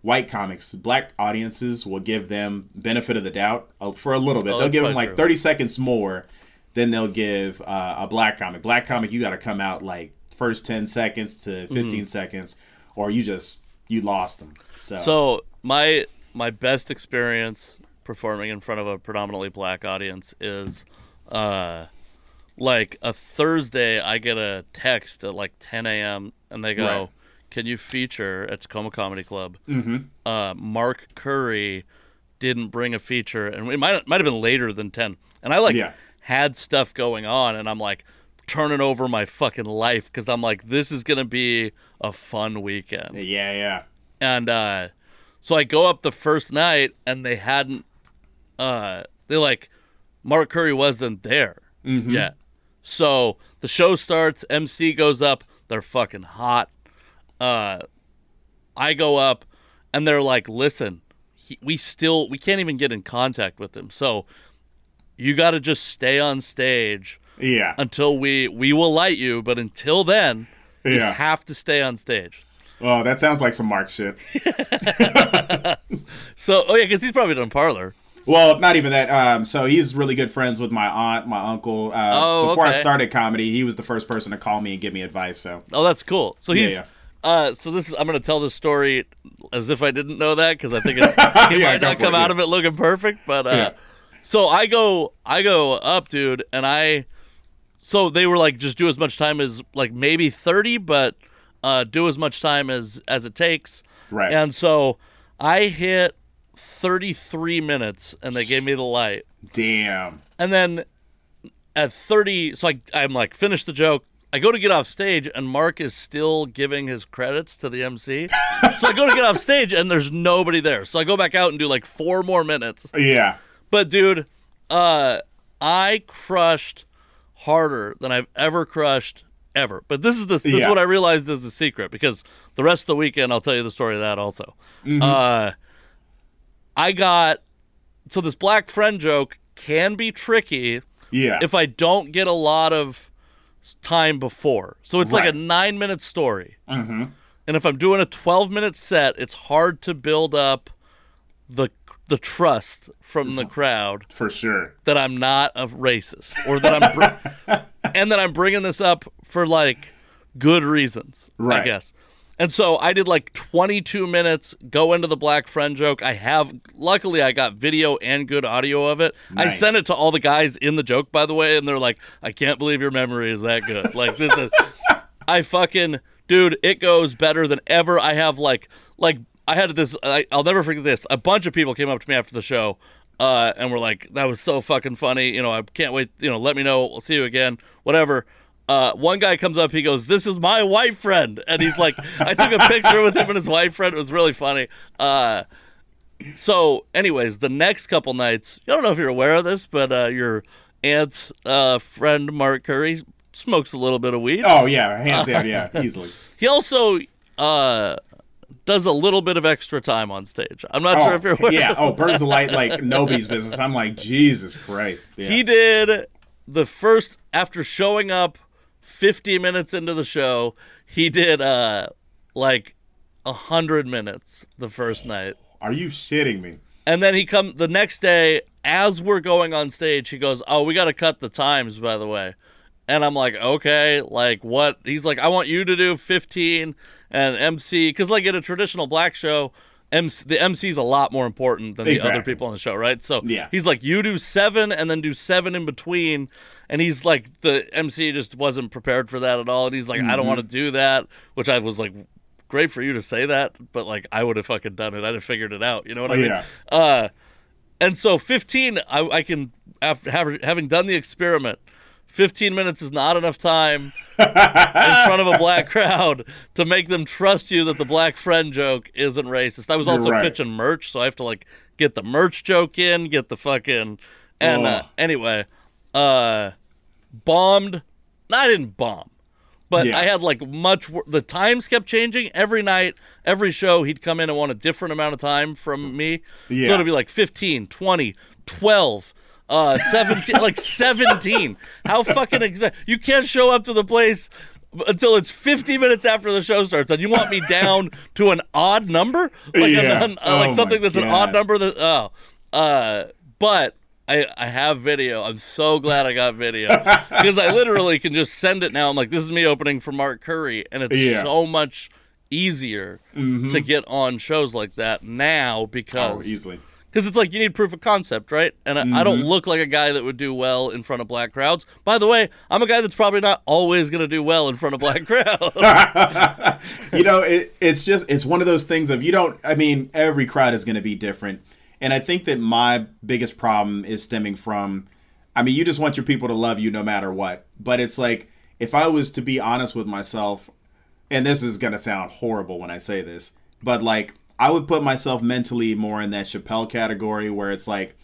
white comics, black audiences will give them benefit of the doubt uh, for a little bit. Oh, they'll give them like true. 30 seconds more than they'll give uh, a black comic. Black comic, you got to come out like first 10 seconds to 15 Mm-hmm. seconds, or you just you lost them. So, So my my best experience performing in front of a predominantly black audience is uh like a Thursday I get a text at like 10 a.m. and they go, Right. "Can you feature at Tacoma Comedy Club?" Mm-hmm. Uh, Mark Curry didn't bring a feature, and it might might have been later than 10. And I like Yeah. had stuff going on, and I'm like turning over my fucking life because I'm like, this is gonna be a fun weekend. yeah, yeah. And uh, so I go up the first night, and they hadn't. Uh, they like Mark Curry wasn't there yet. So the show starts. MC goes up. They're fucking hot. Uh, I go up, and they're like, "Listen, he, we still we can't even get in contact with him. So you got to just stay on stage Yeah. until we we will light you. But until then, you Yeah. have to stay on stage." Oh, that sounds like some Mark shit. So, oh yeah, because he's probably done parlor. Well, not even that. Um, so he's really good friends with my aunt, my uncle. Uh, Oh, before I started comedy, he was the first person to call me and give me advice. So Oh, that's cool. So he's. yeah. Uh, so this is. I'm gonna tell this story as if I didn't know that because I think it, he Yeah, might not come it, out yeah. of it looking perfect. But uh, Yeah. so I go, I go up, dude, and I. So they were like, just do as much time as like maybe 30, but uh, do as much time as as it takes. Right. And so I hit 33 minutes, and they gave me the light. damn. And then at 30, so I, I'm like, finish the joke. I go to get off stage, and Mark is still giving his credits to the MC. so I go to get off stage, and there's nobody there. So I go back out and do like four more minutes. Yeah. But dude, uh, I crushed harder than I've ever crushed ever. But this is the this is what I realized is the secret because the rest of the weekend I'll tell you the story of that also. Mm-hmm. Uh, I got so this black friend joke can be tricky Yeah. if I don't get a lot of time before. So it's like a nine minute story. Mm-hmm. And if I'm doing a 12 minute set, it's hard to build up the the trust from the crowd for sure. that I'm not a racist or that I'm br- and that I'm bringing this up for like good reasons, right. I Right. guess. And so I did like 22 minutes, go into the black friend joke. I have, luckily, I got video and good audio of it. I sent it to all the guys in the joke, by the way, and they're like, I can't believe your memory is that good. Like, this is, I fucking, dude, it goes better than ever. I have like, like, I had this, I, I'll never forget this. A bunch of people came up to me after the show uh, and were like, that was so fucking funny. You know, I can't wait. You know, let me know. We'll see you again. Whatever. Uh, one guy comes up, he goes, "This is my white friend," and he's like, "I took a picture with him and his white friend. It was really funny." Uh, so, anyways, the next couple nights, I don't know if you're aware of this, but uh, your aunt's uh, friend Mark Curry smokes a little bit of weed. Oh yeah, hands down, yeah, easily. He also uh, does a little bit of extra time on stage. I'm not sure Oh, if you're aware. yeah. Oh, burns the light like nobody's business. I'm like Jesus Christ. Yeah. He did the first after showing up 50 minutes into the show, he did uh like a hundred minutes the first night. Are you shitting me? And then he come the next day as we're going on stage, he goes, "Oh, we got to cut the times by the way." And I'm like, "Okay, like what?" He's like, "I want you to do 15 and MC cuz like in a traditional black show, MC, the MC is a lot more important than the other people on the show, right? So Yeah. he's like, "You do 7 and then do 7 in between." And he's like the MC just wasn't prepared for that at all and he's like, "I don't want to Mm-hmm. do that," which I was like great for you to say that, but like I would have fucking done it. I'd have figured it out. You know what I Oh, mean? yeah. Uh, and so 15, I, I can, after having done the experiment, 15 minutes is not enough time in front of a black crowd to make them trust you that the black friend joke isn't racist. I was also right. pitching merch, so I have to like get the merch joke in, get the fucking, and uh, anyway, uh, bombed. I didn't bomb. But Yeah. I had like much. wor- The times kept changing every night, every show. He'd come in and want a different amount of time from me. Yeah. So it'd be like 15, 20, 12, uh, 17, like 17. How fucking exact? You can't show up to the place until it's 50 minutes after the show starts, and you want me down to an odd number, like, Yeah. an, uh, like Oh something that's an odd number. That oh, uh, but. I, I have video. I'm so glad I got video because I literally can just send it now. I'm like, this is me opening for Mark Curry, and it's Yeah. so much easier to get on shows like that now because Oh, easily. Because it's like you need proof of concept, right? And I, I don't Mm-hmm. look like a guy that would do well in front of black crowds. By the way, I'm a guy that's probably not always going to do well in front of black crowds. you know, it, it's just it's one of those things of you don't. I mean, every crowd is going to be different, and I think that my biggest problem is stemming from. I mean, you just want your people to love you no matter what. But it's like if I was to be honest with myself, and this is going to sound horrible when I say this, but like I would put myself mentally more in that Chappelle category where it's like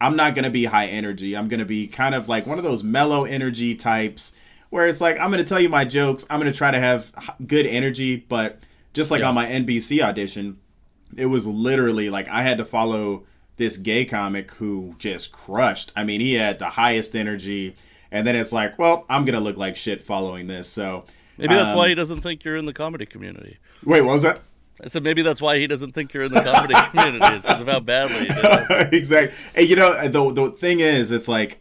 I'm not going to be high energy. I'm going to be kind of like one of those mellow energy types where it's like I'm going to tell you my jokes. I'm going to try to have good energy, but just like Yeah. on my NBC audition, it was literally like I had to follow this gay comic who just crushed. I mean, he had the highest energy and then it's like, well, I'm going to look like shit following this. So maybe that's um, why he doesn't think you're in the comedy community. Wait, what was that? I said maybe that's why he doesn't think you're in the comedy community is because of how badly exactly. And you know, the the thing is, it's like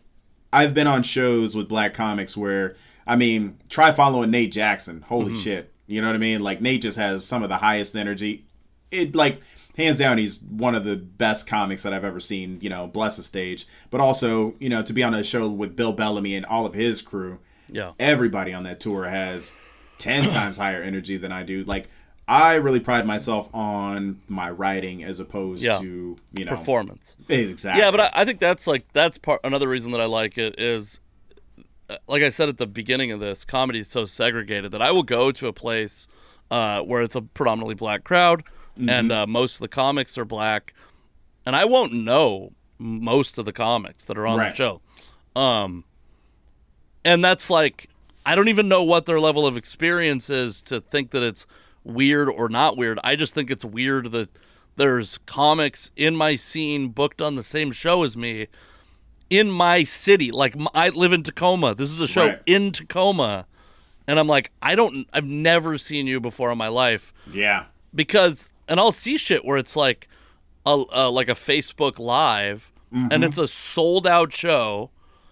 I've been on shows with black comics where I mean, try following Nate Jackson. Holy Mm-hmm. shit. You know what I mean? Like Nate just has some of the highest energy. It like hands down he's one of the best comics that I've ever seen, you know, bless the stage. But also, you know, to be on a show with Bill Bellamy and all of his crew, Yeah. everybody on that tour has 10 times higher energy than I do. Like I really pride myself on my writing as opposed Yeah. to, you know, Performance. Exactly. Yeah, but I, I think that's like that's part another reason that I like it is, uh, like I said at the beginning of this, comedy is so segregated that I will go to a place uh, where it's a predominantly black crowd and uh, most of the comics are black, and I won't know most of the comics that are on the show, um, and that's like I don't even know what their level of experience is to think that it's weird or not weird. I just think it's weird that there's comics in my scene booked on the same show as me in my city. Like I live in Tacoma. This is a show Right. in Tacoma, and I'm like, I don't. I've never seen you before in my life Yeah. because, and I'll see shit where it's like a, a like a Facebook Live, and mm-hmm. it's a sold out show,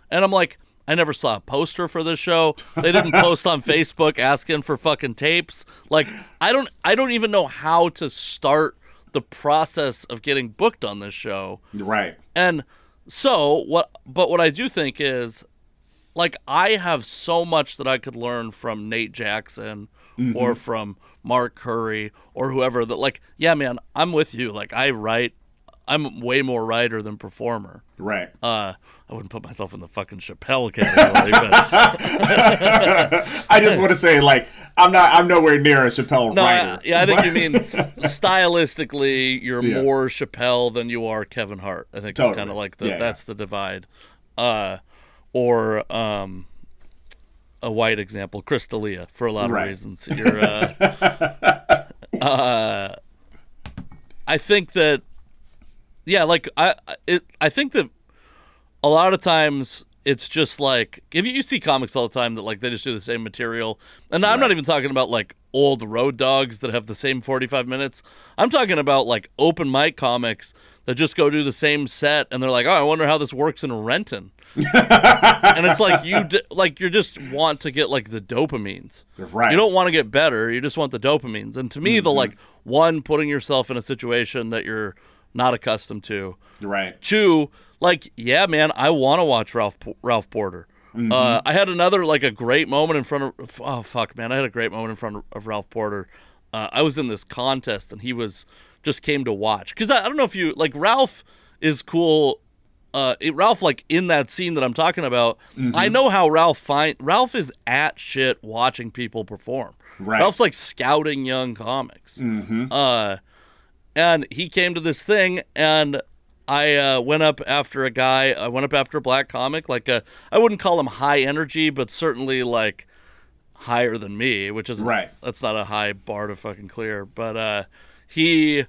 and I'm like. I never saw a poster for this show. They didn't post on Facebook asking for fucking tapes. Like I don't I don't even know how to start the process of getting booked on this show. Right. And so what but what I do think is like I have so much that I could learn from Nate Jackson or mm-hmm. from Mark Curry or whoever that like yeah man, I'm with you. Like I write I'm way more writer than performer. Right. Uh I wouldn't put myself in the fucking Chappelle category, but I just want to say, like, I'm not. I'm nowhere near a Chappelle no, I, writer. yeah, I think you mean stylistically, you're Yeah. more Chappelle than you are Kevin Hart. I think it's kind of like the Yeah, yeah. that's the divide. Uh, or um, a white example, Chris D'Elia, for a lot of Right. reasons. You're, uh, uh, I think that, yeah, like I, I- it, I think that a lot of times it's just like if you, you see comics all the time that like they just do the same material and i'm not even talking about like old road dogs that have the same 45 minutes. I'm talking about like open mic comics that just go do the same set and they're like oh i wonder how this works in renton. And it's like you d- like you just want to get like the dopamines. Right. you don't want to get better you just want the dopamines. And to me the mm-hmm. like one putting yourself in a situation that you're not accustomed to Right. Two, like, yeah, man, I want to watch Ralph Ralph Porter. Uh, I had another like a great moment in front of. Oh fuck, man, I had a great moment in front of, Ralph Porter. Uh, I was in this contest and he was just came to watch because I, I don't know if you like Ralph is cool. Uh, it, Ralph like in that scene that I'm talking about. I know how Ralph find Ralph is at shit watching people perform. Right. Ralph's like scouting young comics. Uh, and he came to this thing and I uh, went up after a guy. I went up after a black comic, like a. I wouldn't call him high energy, but certainly like higher than me, which is Right. That's not a high bar to fucking clear. But uh, he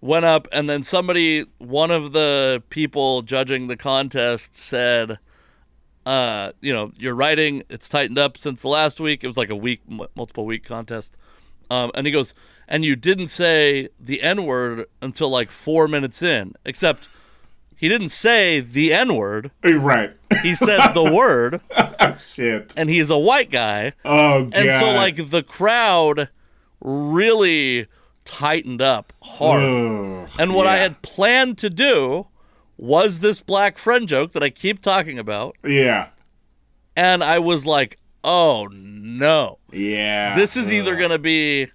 went up, and then somebody, one of the people judging the contest, said, uh, "You know, your writing it's tightened up since the last week. It was like a week, m- multiple week contest." Um, and he goes, and you didn't say the N word until like four minutes in, except he didn't say the N word. Right. He said the word, Shit. and he's a white guy. Oh god. And so, like, the crowd really tightened up hard. Ugh, And what I had planned to do was this black friend joke that I keep talking about. Yeah. And I was like, oh no. Yeah. This is either going to be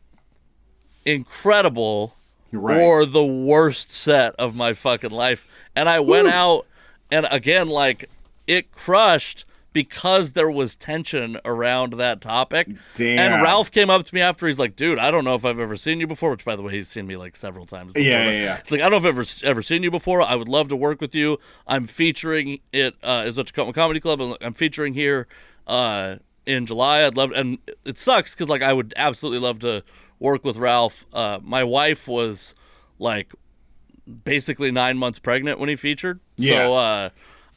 incredible Right. or the worst set of my fucking life. And I went out and again like it crushed because there was tension around that topic. Damn. And Ralph came up to me after he's like, "Dude, I don't know if I've ever seen you before." Which, by the way, he's seen me like several times. Before, Yeah, yeah, yeah. It's like I don't know if I've ever ever seen you before. I would love to work with you. I'm featuring it uh, as a Tacoma Comedy Club. I'm featuring here uh, in July. I'd love, and it sucks because like I would absolutely love to work with Ralph. Uh, my wife was like basically nine months pregnant when he featured. Yeah. So uh,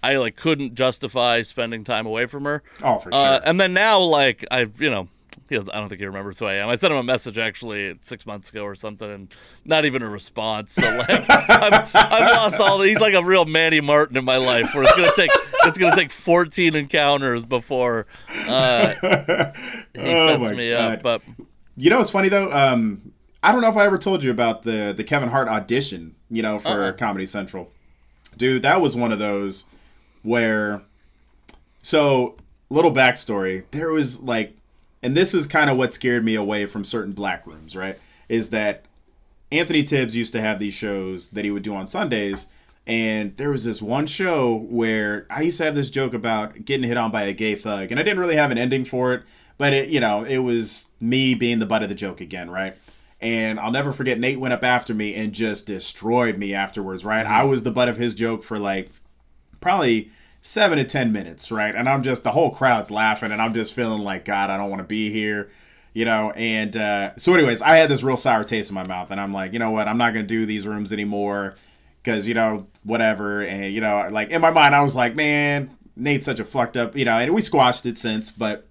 I like couldn't justify spending time away from her. Oh, for Uh, sure. and then now, like I, you know, he doesn't, I don't think he remembers who I am. I sent him a message actually six months ago or something, and not even a response. So like, I've, I've lost all. The, he's like a real Manny Martin in my life, where it's gonna take it's gonna take 14 encounters before uh, he Oh sets me God. up. But You know what's funny though? Um, I don't know if I ever told you about the the Kevin Hart audition. You know, for Uh-uh. Comedy Central, dude. That was one of those where. So, little backstory. There was like, and this is kind of what scared me away from certain black rooms. Right? Is that Anthony Tibbs used to have these shows that he would do on Sundays. And there was this one show where I used to have this joke about getting hit on by a gay thug, and I didn't really have an ending for it, but it, you know, it was me being the butt of the joke again, right? And I'll never forget Nate went up after me and just destroyed me afterwards, right? I was the butt of his joke for like probably seven to ten minutes, right? And I'm just the whole crowd's laughing, and I'm just feeling like God, I don't want to be here, you know. And uh, so, anyways, I had this real sour taste in my mouth, and I'm like, you know what? I'm not gonna do these rooms anymore. because you know whatever, and you know like in my mind I was like, man, Nate's such a fucked up, you know, and we squashed it since, but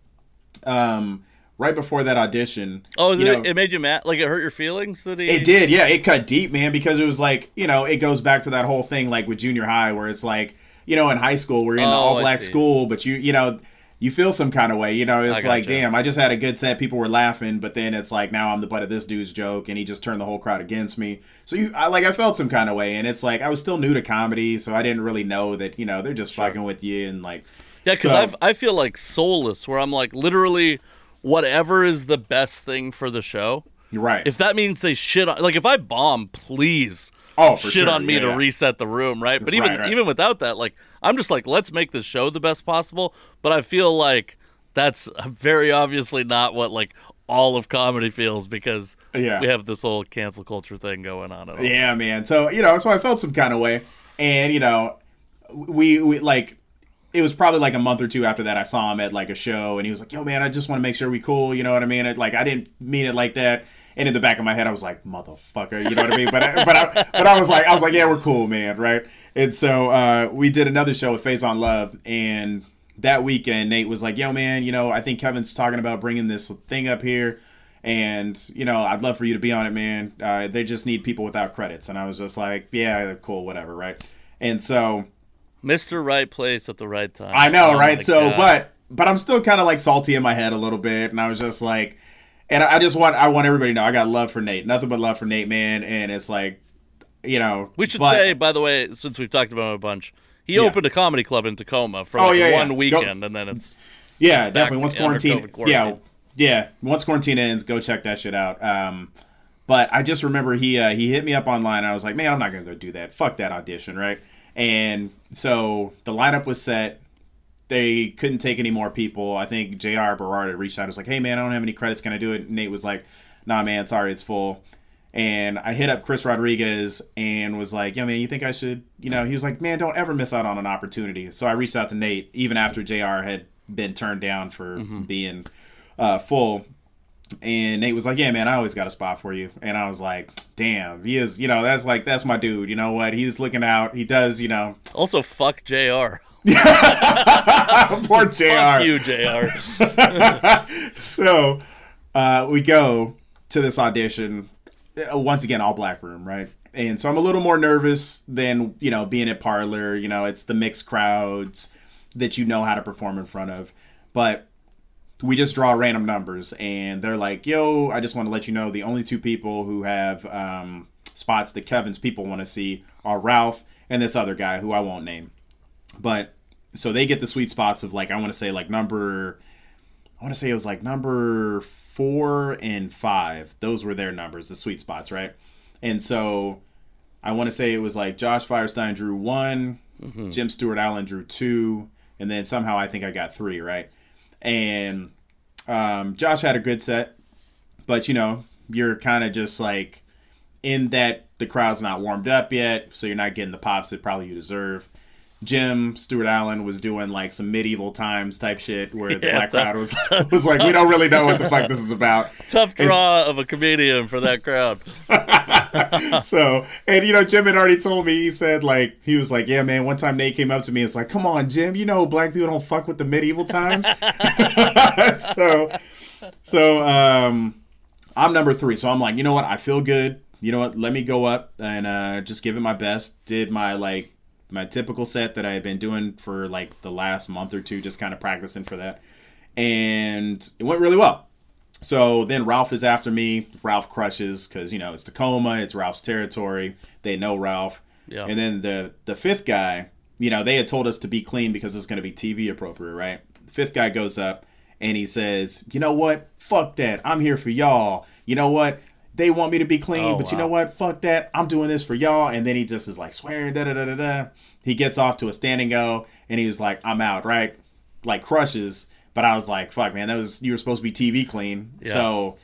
um right before that audition. Oh, you know, it made you mad? Like it hurt your feelings that he? it did, yeah. It cut deep, man, because it was like, you know, it goes back to that whole thing like with junior high where it's like, you know, in high school we're in the Oh, all I black school, but you, you know, you feel some kind of way, you know. It's like, gotcha. damn, I just had a good set, people were laughing, but then it's like now I'm the butt of this dude's joke, and he just turned the whole crowd against me. So you, I like, I felt some kind of way, and it's like I was still new to comedy, so I didn't really know that, you know, they're just fucking with you, and like, Yeah, because So- I've I feel like soulless, where I'm like literally whatever is the best thing for the show. you're right. If that means they shit on, like if I bomb, please oh, shit sure. on me yeah, to yeah. reset the room, right? But even Right, right. even without that, like I'm just like let's make this show the best possible. But I feel like that's very obviously not what like all of comedy feels because Yeah. we have this whole cancel culture thing going on. Yeah, man. So you know, so I felt some kind of way, and you know, we we like it was probably like a month or two after that I saw him at like a show, and he was like, "Yo, man, I just want to make sure we cool." You know what I mean? It, like I didn't mean it like that. And in the back of my head, I was like, "Motherfucker," you know what I mean? But I, but I, but I was like, I was like, "Yeah, we're cool, man, right?" And so uh, we did another show with Faizon Love, and that weekend Nate was like, "Yo, man, you know, I think Kevin's talking about bringing this thing up here." and you know i'd love for you to be on it man uh, they just need people without credits and i was just like yeah cool whatever right and so Mr. Right Place at the right time. i know Oh right so God. but but i'm still kind of like salty in my head a little bit and i was just like and i just want i want everybody to know i got love for nate nothing but love for nate man and it's like you know we should but- say, by the way, since we've talked about him a bunch, he Yeah. opened a comedy club in Tacoma for Oh, like yeah, yeah. one Go- weekend, and then it's Yeah, definitely. Once quarantine, quarantine. yeah, yeah. Once quarantine ends, go check that shit out. Um, but I just remember he uh, he hit me up online. And I was like, man, I'm not gonna go do that. Fuck that audition, right? And so the lineup was set. They couldn't take any more people. I think Jr. Berard had reached out. and was like, hey man, I don't have any credits. Can I do it? Nate was like, nah, man, sorry, it's full. And I hit up Chris Rodriguez and was like, "Yeah, man, you think I should?" You know, he was like, "Man, don't ever miss out on an opportunity." So I reached out to Nate even after Jr. had been turned down for being uh, full. And Nate was like, "Yeah, man, I always got a spot for you." And I was like, "Damn, he is. You know, that's like that's my dude. You know what? He's looking out. He does. You know, also fuck Jr. poor Jr. You, Jr. so uh, we go to this audition. Uh, once again all black room right? And so i'm a little more nervous than you know being at parlor. You know it's the mixed crowds that you know how to perform in front of. But we just draw random numbers and they're like yo i just want to let you know the only two people who have um, spots that kevin's people want to see are ralph and this other guy who i won't name. But so they get the sweet spots of like i want to say like number I want to say it was like number four and five. Those were their numbers, the sweet spots, right? And so I want to say it was like Josh Firestein drew one, Jim Stewart Allen drew two, and then somehow I think I got three, right? And um, Josh had a good set, but you know, you're kind of just like in that the crowd's not warmed up yet, so you're not getting the pops that probably you deserve. Jim Stewart Allen was doing like some medieval times type shit where the black tough- crowd was was like, we don't really know what the fuck this is about. Tough It's- draw of a comedian for that crowd. so and you know Jim had already told me he said like he was like yeah man one time Nate came up to me and was like come on Jim you know black people don't fuck with the medieval times so so um I'm number three. So I'm like you know what? I feel good. You know what? Let me go up and uh just give it my best. Did my like my typical set that I had been doing for like the last month or two just kind of practicing for that and it went really well so then Ralph is after me. Ralph crushes because you know it's Tacoma, it's Ralph's territory. They know Ralph. Yeah. And then the the fifth guy, you know, they had told us to be clean because it's going to be TV appropriate, right? The fifth guy goes up and he says, "You know what? Fuck that. I'm here for y'all. You know what? They want me to be clean, Oh, but you know what? Fuck that. I'm doing this for y'all." And then he just is like swearing, da da da da da. He gets off to a standing go, and he was like, "I'm out," right? Like crushes. But I was like, "Fuck, man, that was you were supposed to be TV clean." Yeah. So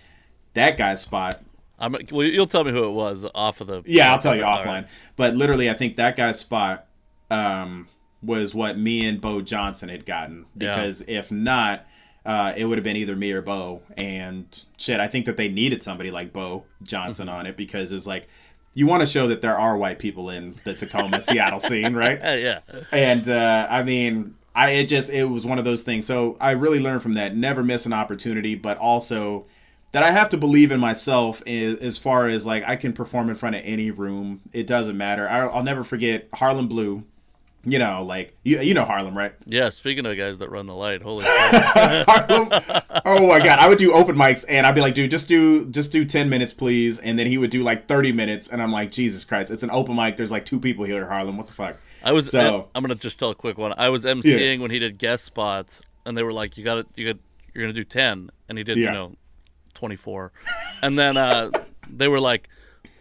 that guy's spot. I'm, well, you'll tell me who it was off of the. Yeah, I'll tell you offline. right. But literally, I think that guy's spot um, was what me and Bo Johnson had gotten. Yeah. Because if not, uh, it would have been either me or Bo. And shit, I think that they needed somebody like Bo Johnson Mm-hmm. on it because it's like you want to show that there are white people in the Tacoma, Seattle scene, right? yeah. And uh, I mean, I it just it was one of those things. So I really learned from that. Never miss an opportunity, but also that I have to believe in myself as, far as like I can perform in front of any room. It doesn't matter. I, I'll never forget Harlem Blue. You know, like you you know Harlem, right? Yeah. Speaking of guys that run the light, holy. Harlem. Oh my god, I would do open mics and I'd be like, dude, just do just do ten minutes, please. And then he would do like thirty minutes, and I'm like, Jesus Christ, it's an open mic. There's like two people here, in Harlem. What the fuck? I was. So- I'm gonna just tell a quick one. I was emceeing when he did guest spots, and they were like, "You got to, you got, you're gonna do 10," and he did, you know, 24, and then uh, they were like,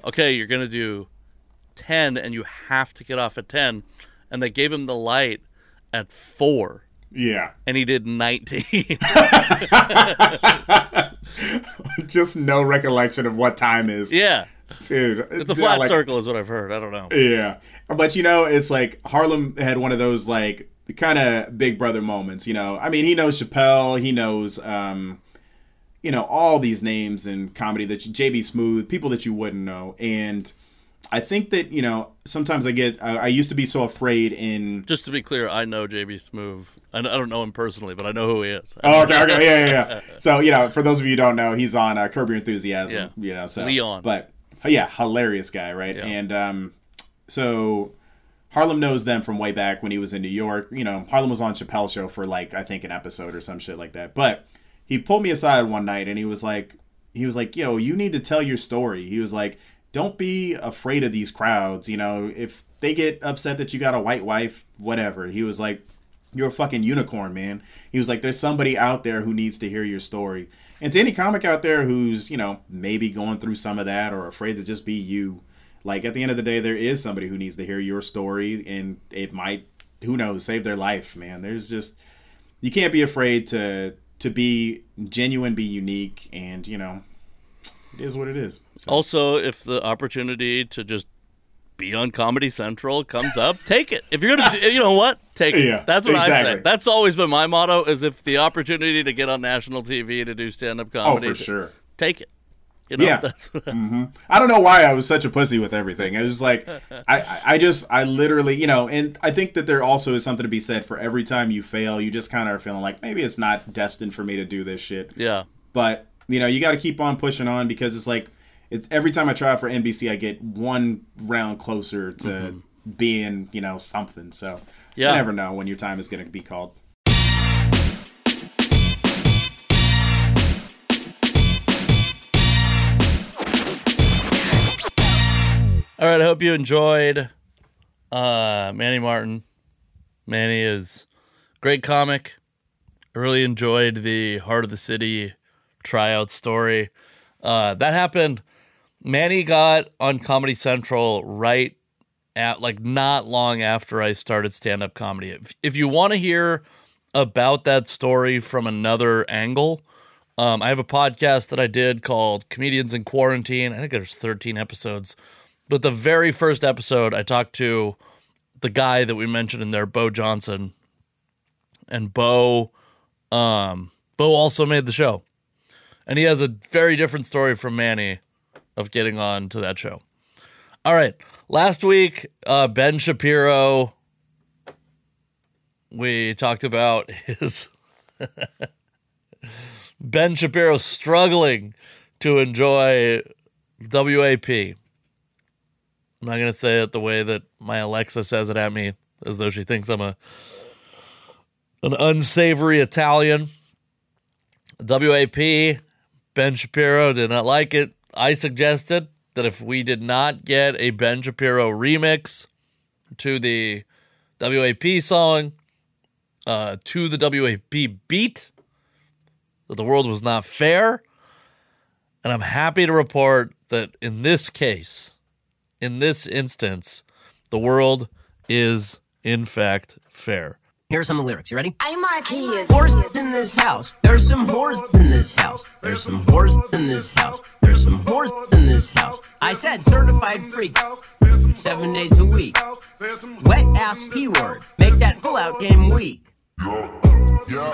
"Okay, you're gonna do 10, and you have to get off at 10," and they gave him the light at four, Yeah, and he did 19. just no recollection of what time is, yeah, dude. it's a flat like- circle, is what I've heard. I don't know. Yeah, but you know, it's like Harlem had one of those like kind of Big Brother moments. You know, I mean, he knows Chappelle, he knows, um, you know, all these names in comedy that you, JB Smoove, people that you wouldn't know, and I think that you know sometimes I get I, I used to be so afraid in. Just to be clear, I know JB Smoove. I, I don't know him personally, but I know who he is. Oh, okay, okay, yeah, yeah, yeah. So you know, for those of you who don't know, he's on uh, Curb Your Enthusiasm. Yeah. You know, so Leon. but yeah, hilarious guy, right? Yeah. And um, so Harlem knows them from way back when he was in New York. You know, Harlem was on Chappelle show for like I think an episode or some shit like that. But he pulled me aside one night and he was like, he was like, "Yo, you need to tell your story." He was like, "Don't be afraid of these crowds. You know, if they get upset that you got a white wife, whatever." He was like, "You're a fucking unicorn, man." He was like, "There's somebody out there who needs to hear your story." And to any comic out there who's you know maybe going through some of that or afraid to just be you, like at the end of the day, there is somebody who needs to hear your story, and it might, who knows, save their life, man. There's just you can't be afraid to to be genuine, be unique, and you know, it is what it is. So, Also, if the opportunity to just be on Comedy Central comes up, take it. If you're gonna, you know what, take it. Yeah, That's what I exactly. say. That's always been my motto: is if the opportunity to get on national TV to do stand-up comedy, oh, comedy, for sure. take it. You know, Yeah. that's what mm-hmm. I don't know why I was such a pussy with everything. It was like I, I- I just I literally you know, and I think that there also is something to be said for every time you fail, you just kind of are feeling like maybe it's not destined for me to do this shit. yeah. But you know, you got to keep on pushing on because it's like it's every time I try for NBC, I get one round closer to being you know something. So Yeah. you never know when your time is going to be called. All right, I hope you enjoyed uh, Manny Martin. Manny is great comic. I really enjoyed the Heart of the City tryout story. Uh, that happened. Manny got on Comedy Central right at like not long after I started stand up comedy. If, if you want to hear about that story from another angle, um, I have a podcast that I did called Comedians in Quarantine. I think there's 13 episodes. But the very first episode, I talked to the guy that we mentioned in there, Bo Johnson. And Bo, um, Bo also made the show. And he has a very different story from Manny of getting on to that show. All right. Last week, uh, Ben Shapiro, we talked about his Ben Shapiro struggling to enjoy WAP. I'm not gonna say it the way that my Alexa says it at me, as though she thinks I'm a an unsavory Italian. WAP, Ben Shapiro did not like it. I suggested that if we did not get a Ben Shapiro remix to the WAP song, uh, to the WAP beat, that the world was not fair. And I'm happy to report that in this case, in this instance, the world is in fact fair. Here's some of the lyrics. You ready? I'm Marquise. Whores in this house. There's some whores in this house. There's some whores in this house. There's some whores in this house. I said certified freak. Seven days a week. Wet ass P word. Make that pull out game weak. Yeah.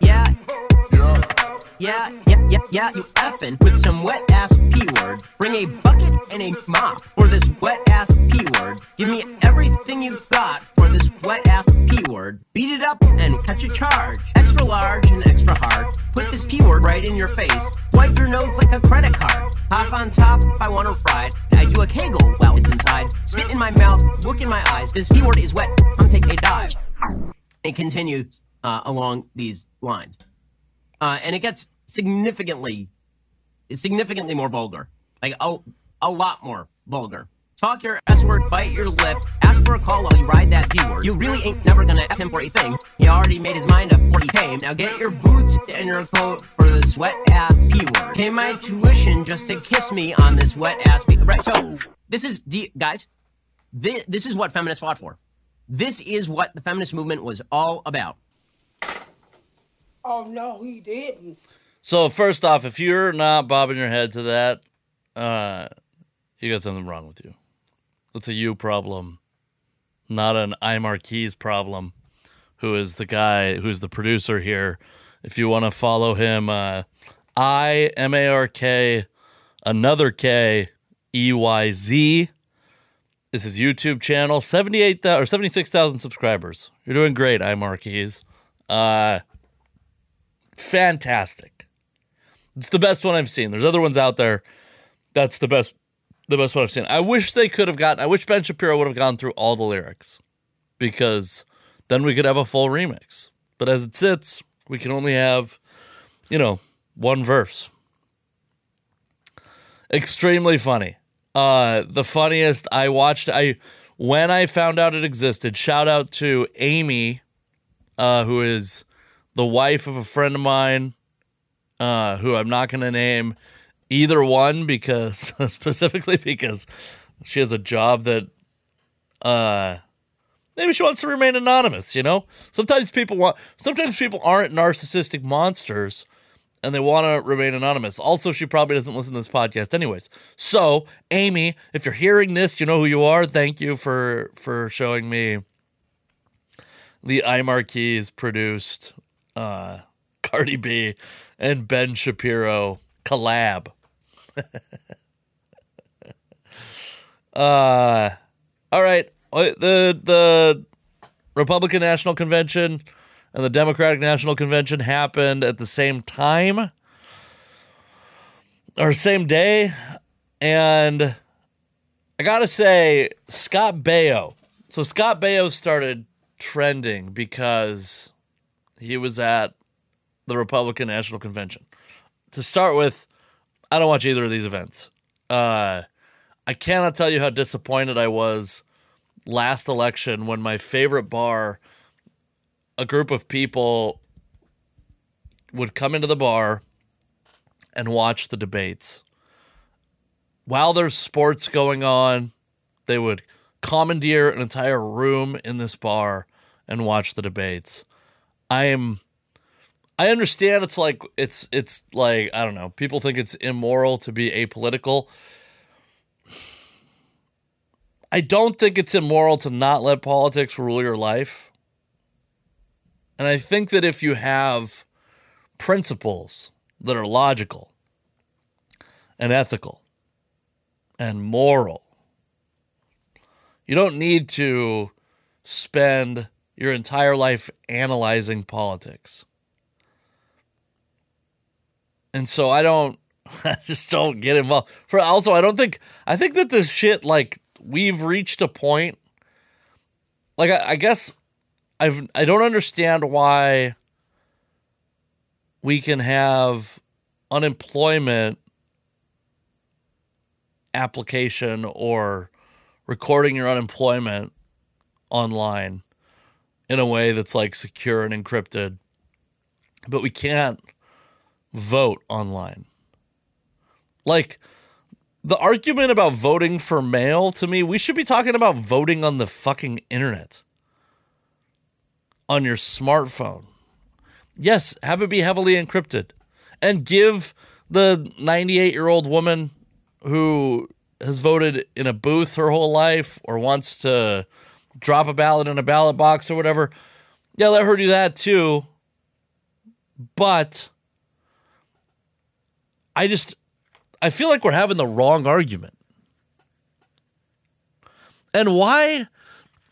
Yeah. Yeah. yeah, yeah, yeah, you effing with some wet ass P word. Bring a bucket and a mop for this wet ass P word. Give me everything you've got for this wet ass P word. Beat it up and catch a charge. Extra large and extra hard. Put this P word right in your face. Wipe your nose like a credit card. Hop on top if I want to ride. I do a kegel while it's inside. Spit in my mouth, look in my eyes. This P word is wet. I'm taking a dive. It continues uh, along these lines. Uh, and it gets significantly, significantly more vulgar. Like, a, a lot more vulgar. Talk your S word, bite your lip, ask for a call while you ride that D word. You really ain't never gonna F him for a thing. He already made his mind up before he came. Now get your boots and your coat for this wet ass P word. Pay my tuition just to kiss me on this wet ass P Right, so this is, guys, this, this is what feminists fought for. This is what the feminist movement was all about. Oh no, he didn't. So first off, if you're not bobbing your head to that, uh, you got something wrong with you. That's a you problem, not an iMarkkeyz problem. Who is the guy who's the producer here? If you want to follow him, uh, I M A R K, another K E Y Z This is YouTube channel. Seventy eight or seventy six thousand subscribers. You're doing great, iMarkkeyz. Uh, fantastic. It's the best one I've seen. There's other ones out there. That's the best the best one I've seen. I wish they could have gotten I wish Ben Shapiro would have gone through all the lyrics because then we could have a full remix. But as it sits, we can only have, you know, one verse. Extremely funny. Uh the funniest I watched I when I found out it existed, shout out to Amy, uh, who is the wife of a friend of mine, uh, who I'm not going to name either one because specifically because she has a job that, uh, maybe she wants to remain anonymous. You know, sometimes people want, sometimes people aren't narcissistic monsters and they want to remain anonymous. Also, she probably doesn't listen to this podcast anyways. So, Amy, if you're hearing this, you know who you are. Thank you for for showing me the iMarkkeyz produced uh Cardi B and Ben Shapiro collab. uh all right. Uh, The the Republican National Convention and the Democratic National Convention happened at the same time or same day. And I gotta say, Scott Baio. So Scott Baio started trending because he was at the Republican National Convention. To start with, I don't watch either of these events. Uh, I cannot tell you how disappointed I was last election when my favorite bar a group of people would come into the bar and watch the debates. While there's sports going on, they would commandeer an entire room in this bar and watch the debates. I am I understand it's like it's it's like I don't know, people think it's immoral to be apolitical. I don't think it's immoral to not let politics rule your life. And I think that if you have principles that are logical and ethical and moral, you don't need to spend your entire life analyzing politics. And so I don't I just don't get involved. For also I don't think I think that this shit like we've reached a point like I, I guess I've I don't understand why we can have unemployment application or recording your unemployment online in a way that's like secure and encrypted. But we can't vote online. Like the argument about voting for mail to me we should be talking about voting on the fucking internet. On your smartphone. Yes, have it be heavily encrypted. And give the 98 year old woman who has voted in a booth her whole life or wants to drop a ballot in a ballot box or whatever. Yeah, let her do that too. But I just I feel like we're having the wrong argument. And why?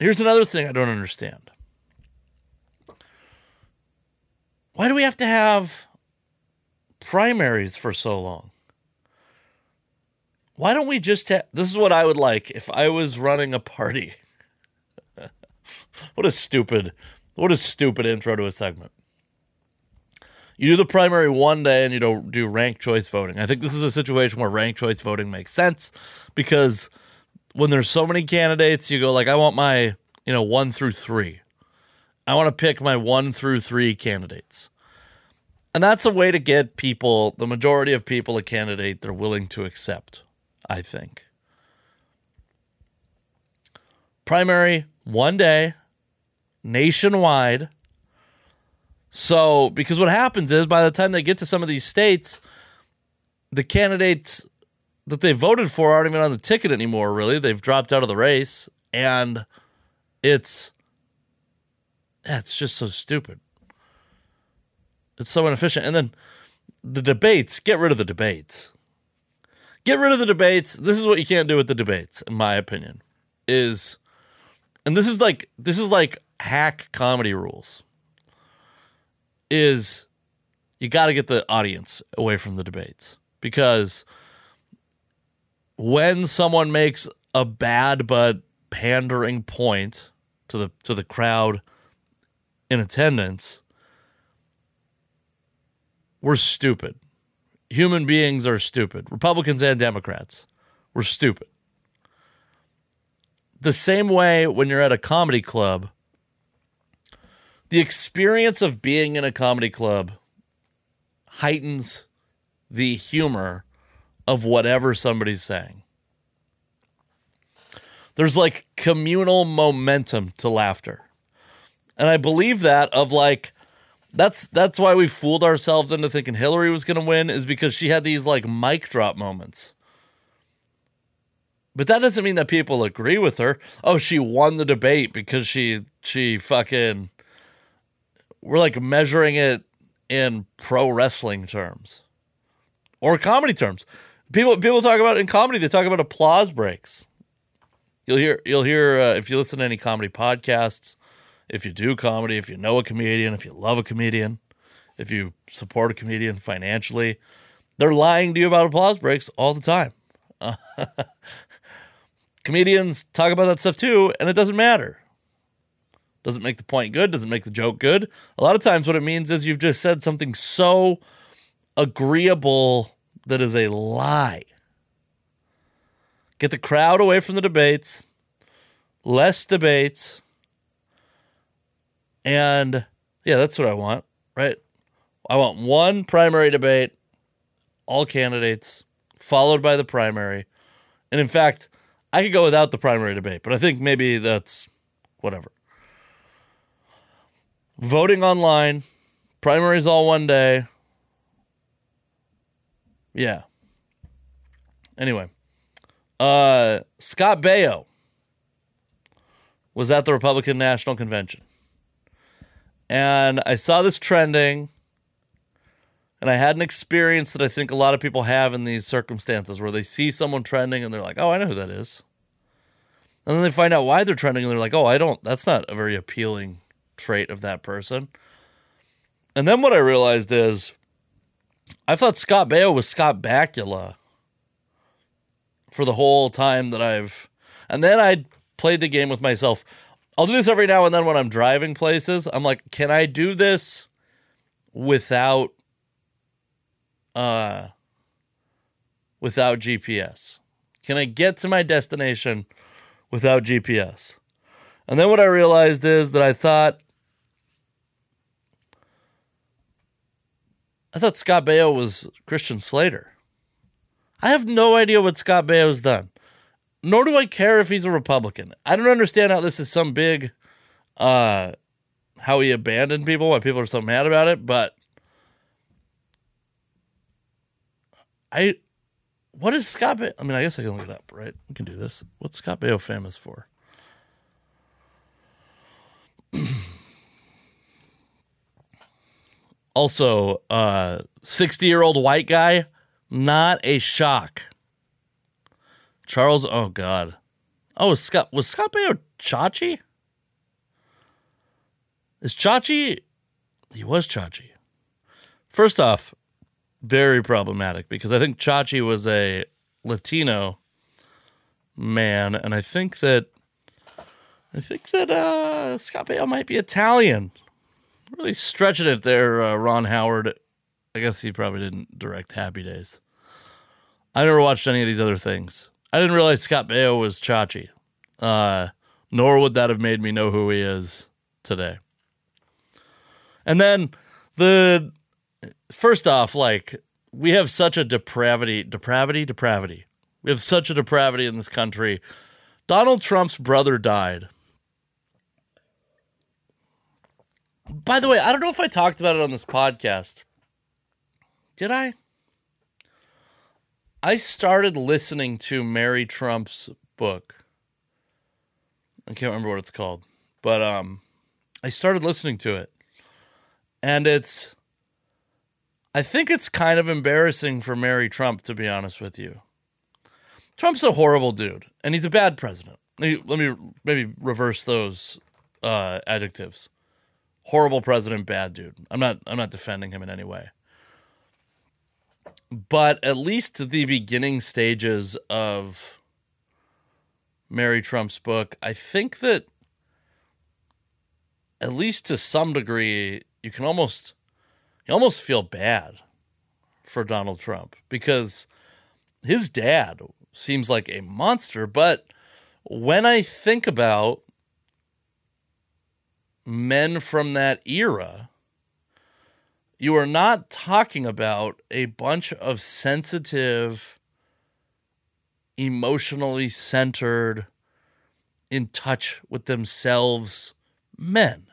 Here's another thing I don't understand. Why do we have to have primaries for so long? Why don't we just have this is what I would like if I was running a party. What a stupid what a stupid intro to a segment. You do the primary one day and you don't do ranked choice voting. I think this is a situation where ranked choice voting makes sense because when there's so many candidates, you go like, I want my, you know, one through three. I want to pick my one through three candidates. And that's a way to get people, the majority of people, a candidate they're willing to accept, I think. Primary, one day, nationwide. So, because what happens is by the time they get to some of these states, the candidates that they voted for aren't even on the ticket anymore, really. They've dropped out of the race. And it's, it's just so stupid. It's so inefficient. And then the debates, get rid of the debates. Get rid of the debates. This is what you can't do with the debates, in my opinion. Is and this is like this is like hack comedy rules. Is you got to get the audience away from the debates because when someone makes a bad but pandering point to the to the crowd in attendance, we're stupid. Human beings are stupid. Republicans and Democrats. We're stupid. The same way when you're at a comedy club, the experience of being in a comedy club heightens the humor of whatever somebody's saying. There's like communal momentum to laughter. And I believe that of like that's that's why we fooled ourselves into thinking Hillary was going to win is because she had these like mic drop moments. But that doesn't mean that people agree with her. Oh, she won the debate because she she fucking we're like measuring it in pro wrestling terms or comedy terms. People people talk about in comedy they talk about applause breaks. You'll hear you'll hear uh, if you listen to any comedy podcasts, if you do comedy, if you know a comedian, if you love a comedian, if you support a comedian financially, they're lying to you about applause breaks all the time. comedians talk about that stuff too, and it doesn't matter. Doesn't make the point good, doesn't make the joke good. A lot of times, what it means is you've just said something so agreeable that is a lie. Get the crowd away from the debates, less debates. And yeah, that's what I want, right? I want one primary debate, all candidates, followed by the primary. And in fact, I could go without the primary debate, but I think maybe that's whatever. Voting online, primaries all one day. Yeah. Anyway, uh, Scott Baio was at the Republican National Convention. And I saw this trending, and I had an experience that I think a lot of people have in these circumstances where they see someone trending and they're like, oh, I know who that is. And then they find out why they're trending and they're like, oh, I don't, that's not a very appealing trait of that person. And then what I realized is I thought Scott Baio was Scott Bakula for the whole time that I've. And then I played the game with myself. I'll do this every now and then when I'm driving places. I'm like, can I do this without uh without GPS? Can I get to my destination without GPS? And then what I realized is that I thought I thought Scott Baio was Christian Slater. I have no idea what Scott Baio's done. Nor do I care if he's a Republican. I don't understand how this is some big uh how he abandoned people, why people are so mad about it, but I what is Scott Baio? I mean, I guess I can look it up, right? We can do this. What's Scott Baio famous for? Also, uh 60 year old white guy Not a shock. Charles, oh God. Oh, was Scott was Scott Baio Chachi? Is Chachi he was Chachi. First off, very problematic because I think Chachi was a Latino man, and I think that I think that uh, Scott Baio might be Italian. Really stretching it there, uh, Ron Howard. I guess he probably didn't direct Happy Days. I never watched any of these other things. I didn't realize Scott Baio was Chachi. Uh, nor would that have made me know who he is today. And then the first off, like we have such a depravity, depravity, depravity. We have such a depravity in this country. Donald Trump's brother died. By the way, I don't know if I talked about it on this podcast. Did I? I started listening to Mary Trump's book. I can't remember what it's called, but um I started listening to it. And it's I think it's kind of embarrassing for Mary Trump to be honest with you. Trump's a horrible dude and he's a bad president. Let me maybe reverse those uh, adjectives horrible president, bad dude. I'm not I'm not defending him in any way. But at least the beginning stages of Mary Trump's book, I think that at least to some degree, you can almost you almost feel bad for Donald Trump because his dad seems like a monster, but when I think about men from that era, you are not talking about a bunch of sensitive, emotionally centered, in touch with themselves men.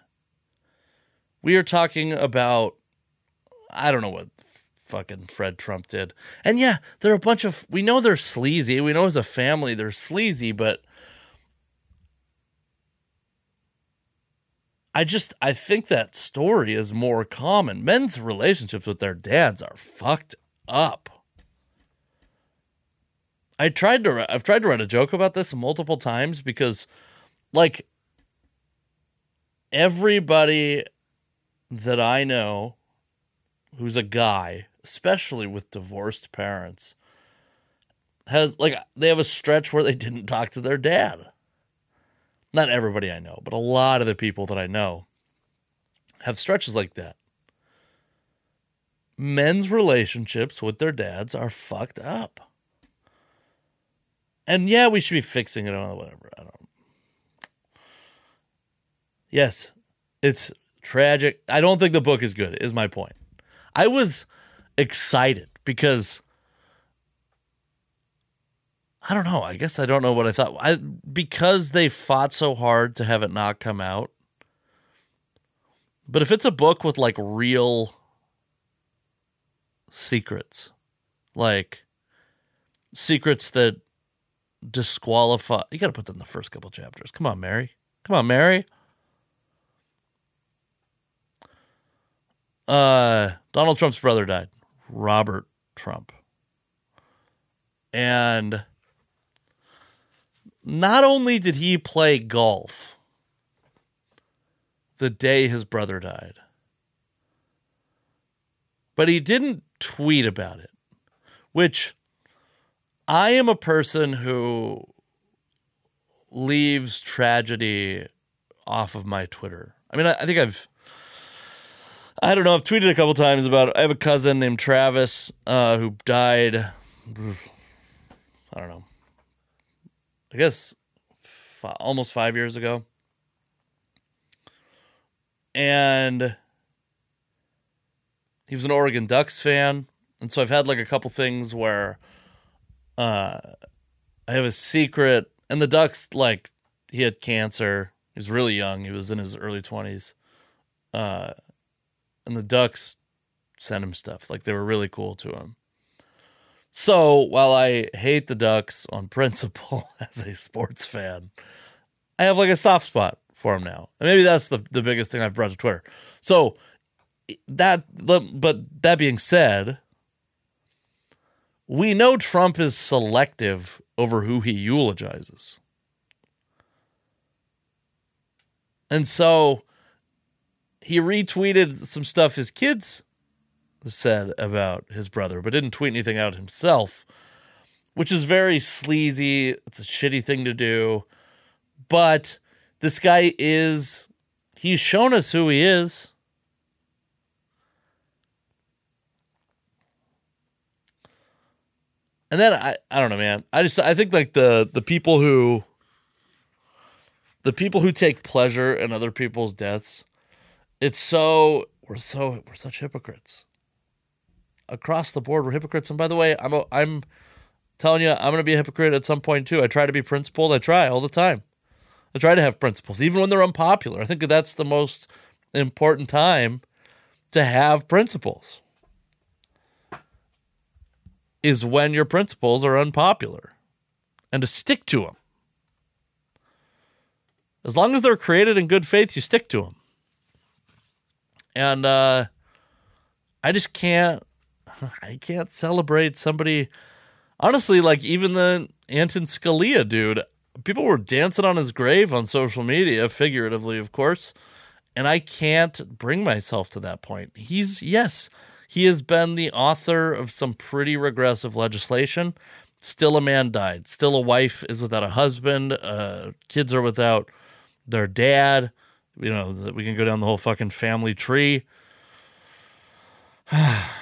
We are talking about, I don't know what fucking Fred Trump did. And yeah, they're a bunch of, we know they're sleazy. We know as a family they're sleazy, but I just I think that story is more common. Men's relationships with their dads are fucked up. I tried to I've tried to write a joke about this multiple times because like everybody that I know who's a guy, especially with divorced parents, has like they have a stretch where they didn't talk to their dad. Not everybody I know, but a lot of the people that I know have stretches like that. Men's relationships with their dads are fucked up. And yeah, we should be fixing it on whatever. I don't. Yes, it's tragic. I don't think the book is good, is my point. I was excited because I don't know. I guess I don't know what I thought. I because they fought so hard to have it not come out. But if it's a book with like real secrets, like secrets that disqualify, you got to put them in the first couple chapters. Come on, Mary. Come on, Mary. Uh, Donald Trump's brother died, Robert Trump. And not only did he play golf the day his brother died, but he didn't tweet about it, which I am a person who leaves tragedy off of my Twitter. I mean, I, think I've, I don't know, I've tweeted a couple times about. I have a cousin named Travis uh, who died. I don't know, I guess f- almost five years ago. And he was an Oregon Ducks fan. And so I've had like a couple things where uh, I have a secret. And the Ducks, like, he had cancer. He was really young. He was in his early 20s. Uh, and the Ducks sent him stuff. Like, they were really cool to him. So while I hate the Ducks on principle as a sports fan, I have like a soft spot for him now. And maybe that's the, the biggest thing I've brought to Twitter. So that but that being said, we know Trump is selective over who he eulogizes. And so he retweeted some stuff his kids said about his brother, but didn't tweet anything out himself, which is very sleazy. It's a shitty thing to do. But this guy is, he's shown us who he is. And then I, I don't know, man. I just I think like the the people who the people who take pleasure in other people's deaths, it's so we're so we're such hypocrites. Across the board, we're hypocrites. And by the way, I'm a, I'm telling you, I'm gonna be a hypocrite at some point too. I try to be principled. I try all the time. I try to have principles, even when they're unpopular. I think that's the most important time to have principles is when your principles are unpopular and to stick to them. As long as they're created in good faith, you stick to them. And uh, I just can't, I can't celebrate somebody. Honestly, like even the Anton Scalia dude, people were dancing on his grave on social media, figuratively, of course. And I can't bring myself to that point. He's, yes, he has been the author of some pretty regressive legislation. Still, a man died. Still, a wife is without a husband. Uh, kids are without their dad. You know, we can go down the whole fucking family tree.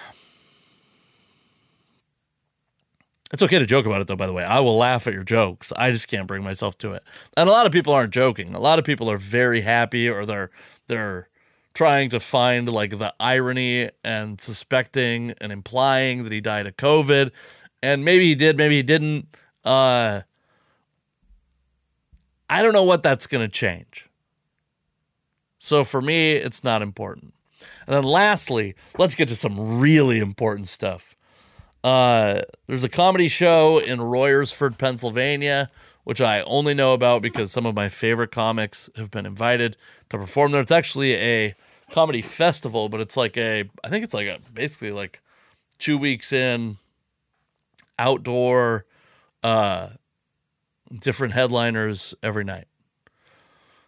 It's okay to joke about it, though, by the way. I will laugh at your jokes. I just can't bring myself to it. And a lot of people aren't joking. A lot of people are very happy or they're they're trying to find like the irony and suspecting and implying that he died of COVID. And maybe he did, maybe he didn't. Uh I don't know what that's gonna change. So for me, it's not important. And then lastly, let's get to some really important stuff. Uh, there's a comedy show in Royersford, Pennsylvania, which I only know about because some of my favorite comics have been invited to perform there. It's actually a comedy festival, but it's like a, I think it's like a, basically like two weeks in, outdoor, uh, different headliners every night.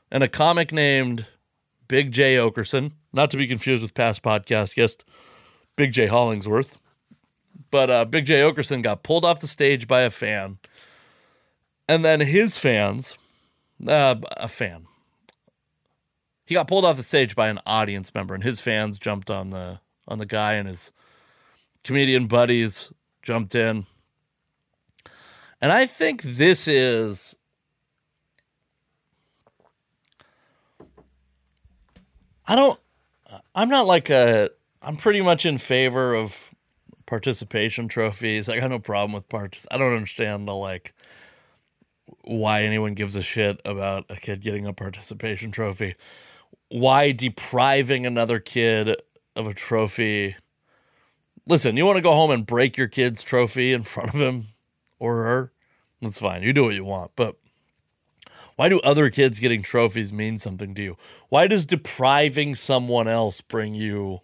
And a comic named Big Jay Oakerson, not to be confused with past podcast guest Big J Hollingsworth but uh, Big Jay Oakerson got pulled off the stage by a fan, and then his fans, uh, a fan, he got pulled off the stage by an audience member, and his fans jumped on the on the guy, and his comedian buddies jumped in. And I think this is I don't I'm not like a I'm pretty much in favor of participation trophies. I got no problem with parts. I don't understand the like why anyone gives a shit about a kid getting a participation trophy. Why depriving another kid of a trophy? Listen, you want to go home and break your kid's trophy in front of him or her? That's fine. You do what you want. But why do other kids getting trophies mean something to you? Why does depriving someone else bring you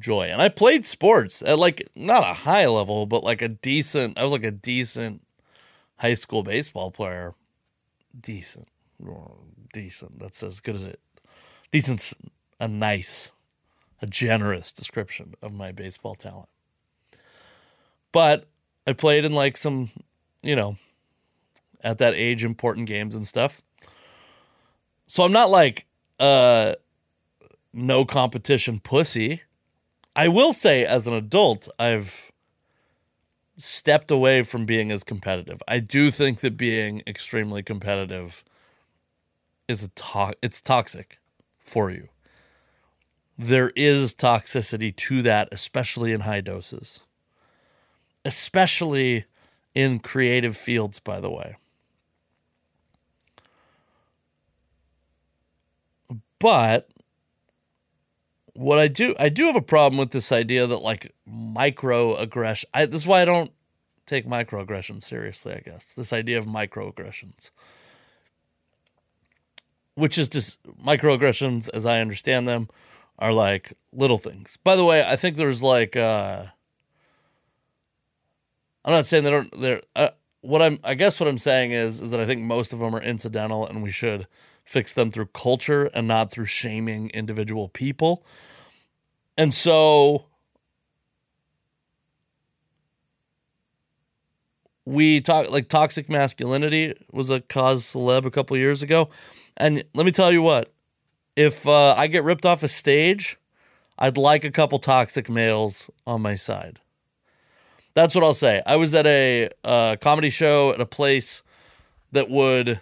joy. And I played sports at like not a high level, but like a decent. I was like a decent high school baseball player. Decent, decent. That's as good as it. Decent's a nice, a generous description of my baseball talent. But I played in like some, you know, at that age important games and stuff. So I'm not like uh no competition pussy. I will say, as an adult, I've stepped away from being as competitive. I do think that being extremely competitive is a to- it's toxic for you. There is toxicity to that, especially in high doses. Especially in creative fields, by the way. But what I do, I do have a problem with this idea that like microaggression. I, this is why I don't take microaggressions seriously. I guess this idea of microaggressions, which is just microaggressions, as I understand them, are like little things. By the way, I think there's like uh, I'm not saying they don't. They're uh, what I'm. I guess what I'm saying is is that I think most of them are incidental, and we should fix them through culture and not through shaming individual people. And so we talk like toxic masculinity was a cause celeb a couple years ago. And let me tell you what, if uh, I get ripped off a stage, I'd like a couple toxic males on my side. That's what I'll say. I was at a uh, comedy show at a place that would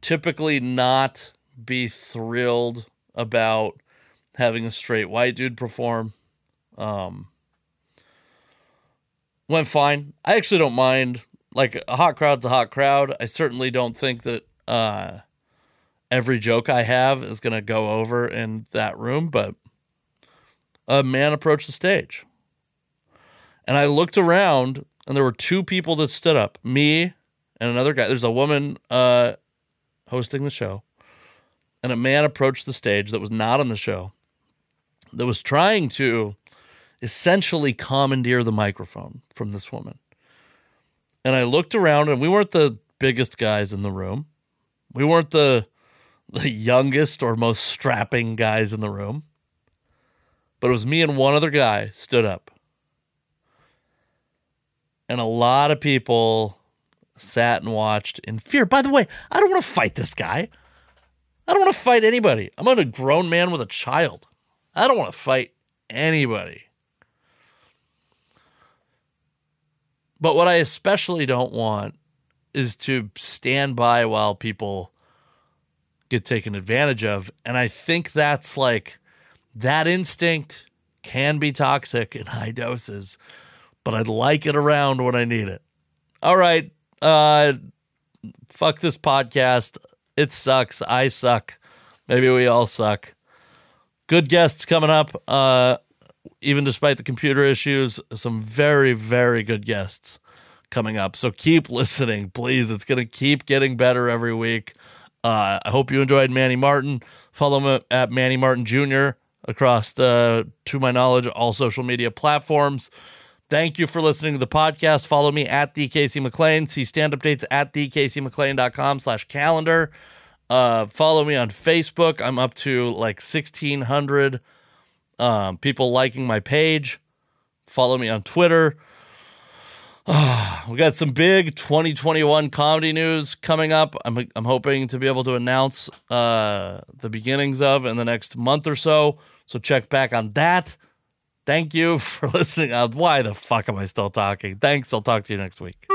typically not be thrilled about having a straight white dude perform. Um, went fine. I actually don't mind. Like a hot crowd's a hot crowd. I certainly don't think that uh, every joke I have is going to go over in that room, but a man approached the stage. And I looked around and there were two people that stood up me and another guy. There's a woman uh, hosting the show. And a man approached the stage that was not on the show, that was trying to essentially commandeer the microphone from this woman. And I looked around and we weren't the biggest guys in the room. We weren't the the youngest or most strapping guys in the room. But it was me and one other guy stood up. And a lot of people sat and watched in fear. By the way, I don't want to fight this guy. I don't want to fight anybody. I'm on a grown man with a child. I don't want to fight anybody. But what I especially don't want is to stand by while people get taken advantage of. And I think that's like that instinct can be toxic in high doses, but I'd like it around when I need it. All right. Uh fuck this podcast. It sucks. I suck. Maybe we all suck. Good guests coming up. Uh even despite the computer issues, some very, very good guests coming up. So keep listening, please. It's going to keep getting better every week. Uh, I hope you enjoyed Manny Martin. Follow him at Manny Martin Jr. across the, to my knowledge, all social media platforms. Thank you for listening to the podcast. Follow me at DKC McLain. See stand updates at the dkcmclain.com slash calendar. Uh, follow me on Facebook. I'm up to like 1,600 um, people liking my page. Follow me on Twitter. we got some big 2021 comedy news coming up. I'm, I'm hoping to be able to announce uh, the beginnings of in the next month or so. So check back on that. Thank you for listening. Uh, why the fuck am I still talking? Thanks. I'll talk to you next week.